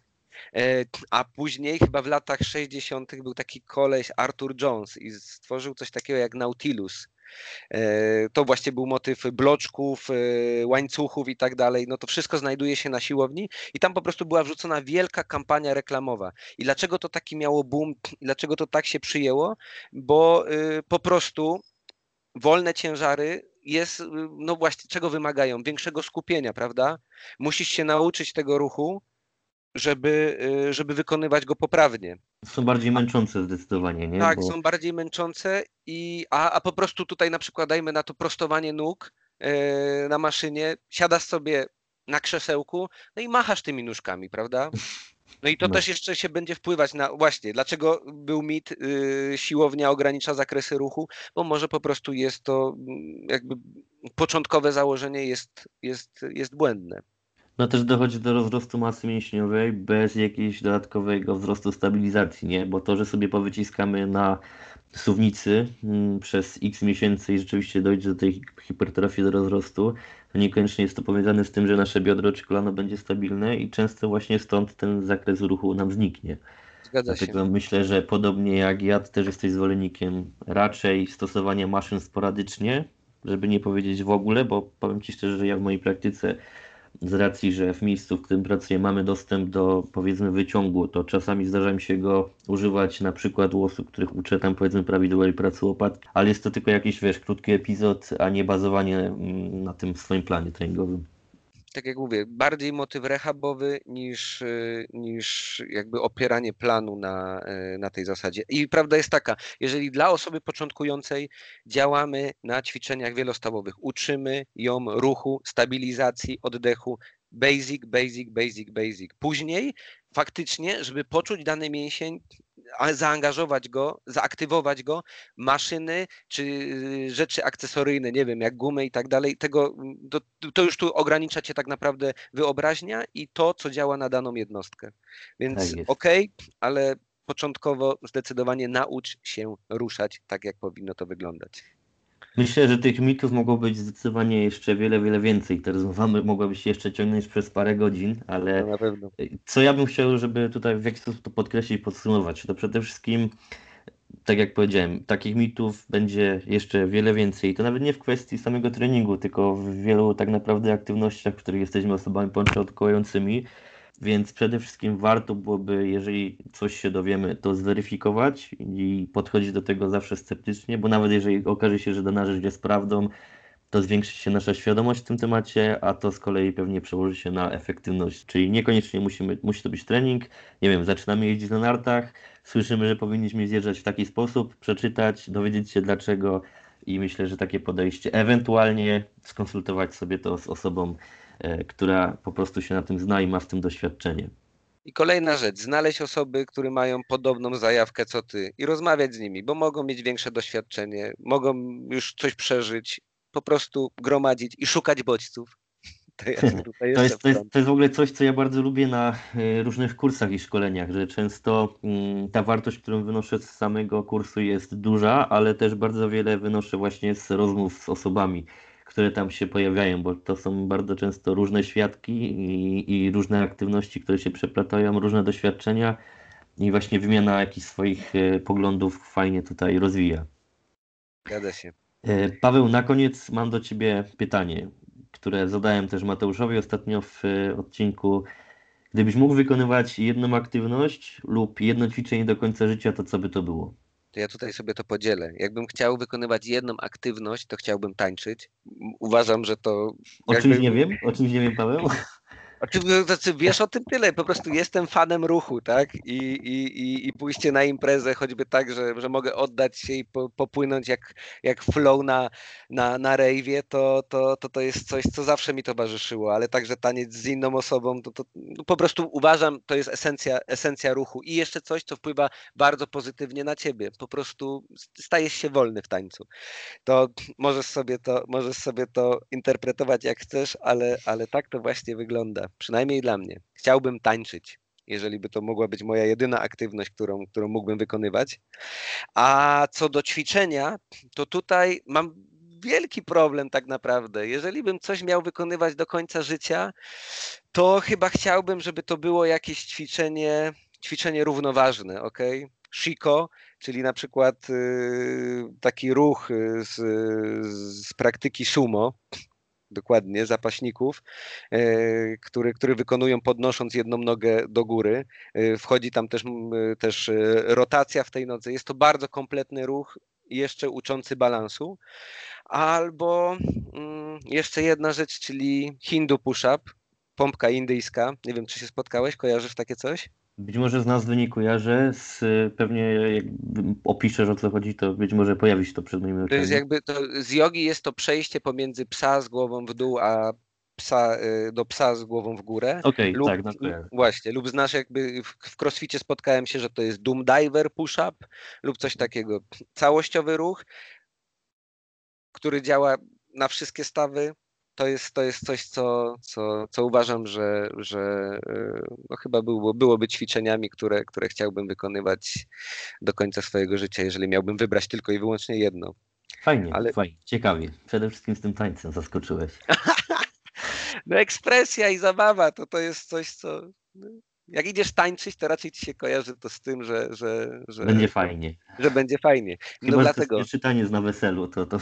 E, A później, chyba w latach 60., był taki koleś Arthur Jones i stworzył coś takiego jak Nautilus. E, To właśnie był motyw bloczków, e, łańcuchów i tak dalej. No to wszystko znajduje się na siłowni i tam po prostu była wrzucona wielka kampania reklamowa. I dlaczego to taki miało boom, dlaczego to tak się przyjęło? Bo y, po prostu wolne ciężary jest, y, no właśnie, czego wymagają? Większego skupienia, prawda? Musisz się nauczyć tego ruchu, żeby, y, żeby wykonywać go poprawnie. Są bardziej męczące zdecydowanie, nie? Tak, Bo są bardziej męczące, i, a, a po prostu tutaj na przykład dajmy na to prostowanie nóg e, na maszynie, siadasz sobie na krzesełku, no i machasz tymi nóżkami, prawda? No i to No. też jeszcze się będzie wpływać na, właśnie, dlaczego był mit, y, siłownia ogranicza zakresy ruchu, bo może po prostu jest to mm, jakby początkowe założenie jest, jest, jest błędne. No też dochodzi do rozrostu masy mięśniowej bez jakiegoś dodatkowego wzrostu stabilizacji, nie? Bo to, że sobie powyciskamy na suwnicy mm, przez x miesięcy i rzeczywiście dojdzie do tej hipertrofii, do rozrostu, to niekoniecznie jest to powiązane z tym, że nasze biodro czy kolano będzie stabilne i często właśnie stąd ten zakres ruchu nam zniknie. Zgadza się. Dlatego myślę, że podobnie jak ja, ty też jesteś zwolennikiem raczej stosowania maszyn sporadycznie, żeby nie powiedzieć w ogóle, bo powiem Ci szczerze, że ja w mojej praktyce z racji, że w miejscu, w którym pracuję, mamy dostęp do powiedzmy wyciągu, to czasami zdarza mi się go używać na przykład u osób, których uczę tam powiedzmy prawidłowej pracy łopatki, ale jest to tylko jakiś, wiesz, krótki epizod, a nie bazowanie mm, na tym swoim planie treningowym. Tak jak mówię, bardziej motyw rehabowy niż, y, niż jakby opieranie planu na, y, na tej zasadzie. I prawda jest taka, jeżeli dla osoby początkującej działamy na ćwiczeniach wielostawowych, uczymy ją ruchu, stabilizacji, oddechu, basic, basic, basic, basic. Później faktycznie, żeby poczuć dany mięsień, zaangażować go, zaaktywować go, maszyny czy y, rzeczy akcesoryjne, nie wiem, jak gumy i tak dalej, tego, to, to już tu ogranicza cię tak naprawdę wyobraźnia i to, co działa na daną jednostkę. Więc Tak okej, ale początkowo zdecydowanie naucz się ruszać tak, jak powinno to wyglądać. Myślę, że tych mitów mogło być zdecydowanie jeszcze wiele, wiele więcej. Ta rozmowa mogłaby się jeszcze ciągnąć przez parę godzin, ale No pewno. co ja bym chciał, żeby tutaj w jakiś sposób to podkreślić, podsumować, to przede wszystkim, tak jak powiedziałem, takich mitów będzie jeszcze wiele więcej. I to nawet nie w kwestii samego treningu, tylko w wielu tak naprawdę aktywnościach, w których jesteśmy osobami początkującymi. Więc przede wszystkim warto byłoby, jeżeli coś się dowiemy, to zweryfikować i podchodzić do tego zawsze sceptycznie, bo nawet jeżeli okaże się, że dana rzecz jest prawdą, to zwiększy się nasza świadomość w tym temacie, a to z kolei pewnie przełoży się na efektywność. Czyli niekoniecznie musimy, musi to być trening. Nie wiem, zaczynamy jeździć na nartach, słyszymy, że powinniśmy zjeżdżać w taki sposób, przeczytać, dowiedzieć się dlaczego i myślę, że takie podejście, ewentualnie skonsultować sobie to z osobą, która po prostu się na tym zna i ma w tym doświadczenie. I kolejna rzecz, znaleźć osoby, które mają podobną zajawkę co ty i rozmawiać z nimi, bo mogą mieć większe doświadczenie, mogą już coś przeżyć, po prostu gromadzić i szukać bodźców. To, ja To jest, to, jest, to jest w ogóle coś, co ja bardzo lubię na e, różnych kursach i szkoleniach, że często mm, ta wartość, którą wynoszę z samego kursu jest duża, ale też bardzo wiele wynoszę właśnie z rozmów z osobami, które tam się pojawiają, bo to są bardzo często różne świadki i, i różne aktywności, które się przeplatają, różne doświadczenia i właśnie wymiana jakichś swoich e, poglądów fajnie tutaj rozwija. Zgadza się. E, Paweł, na koniec mam do Ciebie pytanie, które zadałem też Mateuszowi ostatnio w e, odcinku. Gdybyś mógł wykonywać jedną aktywność lub jedno ćwiczenie do końca życia, to co by to było? To ja tutaj sobie to podzielę. Jakbym chciał wykonywać jedną aktywność, to chciałbym tańczyć. Uważam, że to. O jakby- czymś nie wiem? O czymś nie wiem, Paweł? O czym, to znaczy, wiesz o tym tyle, po prostu jestem fanem ruchu, tak? I, i, i, i pójście na imprezę choćby tak, że, że mogę oddać się i po, popłynąć jak, jak flow na, na, na rejwie, to, to, to to jest coś, co zawsze mi towarzyszyło, ale także taniec z inną osobą, to, to no po prostu uważam, to jest esencja, esencja ruchu. I jeszcze coś, co wpływa bardzo pozytywnie na ciebie, po prostu stajesz się wolny w tańcu. To możesz sobie to, możesz sobie to interpretować jak chcesz, ale, ale tak to właśnie wygląda. Przynajmniej dla mnie. Chciałbym tańczyć, jeżeli by to mogła być moja jedyna aktywność, którą, którą mógłbym wykonywać. A co do ćwiczenia, to tutaj mam wielki problem tak naprawdę. Jeżeli bym coś miał wykonywać do końca życia, to chyba chciałbym, żeby to było jakieś ćwiczenie, ćwiczenie równoważne, ok? Shiko, czyli na przykład y, taki ruch y, z, z praktyki sumo, dokładnie, zapaśników, e, który, który wykonują podnosząc jedną nogę do góry. E, Wchodzi tam też, też e, rotacja w tej nodze. Jest to bardzo kompletny ruch, jeszcze uczący balansu. Albo mm, jeszcze jedna rzecz, czyli hindu push-up, pompka indyjska. Nie wiem, czy się spotkałeś, kojarzysz takie coś? Być może z nazwy nie kojarzę, z, pewnie jak opiszesz o co chodzi, to być może pojawi się to przed moimi To jest oczami. jakby, to, z jogi jest to przejście pomiędzy psa z głową w dół, a psa, y, do psa z głową w górę. Okej, Lub, tak, no kojarzę. właśnie, lub znasz jakby w, w crossficie spotkałem się, że to jest doom diver push-up lub coś takiego. Całościowy ruch, który działa na wszystkie stawy. To jest, to jest coś, co, co, co uważam, że, że y, no chyba było, byłoby ćwiczeniami, które, które chciałbym wykonywać do końca swojego życia, jeżeli miałbym wybrać tylko i wyłącznie jedno. Fajnie, ale- fajnie, ciekawie. Przede wszystkim z tym tańcem zaskoczyłeś. No ekspresja i zabawa to, to jest coś, co... no, Jak idziesz tańczyć, to raczej ci się kojarzy to z tym, że, że, że, Będzie fajnie. że będzie fajnie. No Chyba, że dlatego, to jest czytanie na weselu, to, to,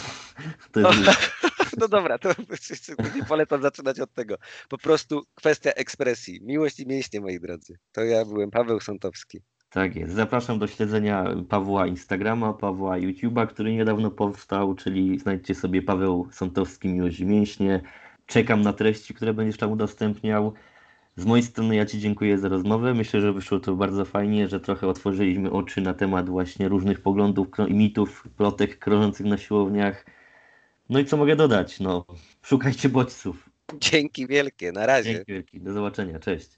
to jest no dobra, to nie polecam zaczynać od tego. Po prostu kwestia ekspresji. Miłość i mięśnie, moi drodzy. To ja byłem Paweł Sątowski. Tak jest. Zapraszam do śledzenia Pawła Instagrama, Pawła YouTube'a, który niedawno powstał, czyli znajdźcie sobie Paweł Sątowski Miłość i Mięśnie. Czekam na treści, które będziesz tam udostępniał. Z mojej strony ja Ci dziękuję za rozmowę. Myślę, że wyszło to bardzo fajnie, że trochę otworzyliśmy oczy na temat właśnie różnych poglądów i mitów, plotek krążących na siłowniach. No i co mogę dodać? No, szukajcie bodźców. Dzięki wielkie, na razie. Dzięki wielkie, do zobaczenia, cześć.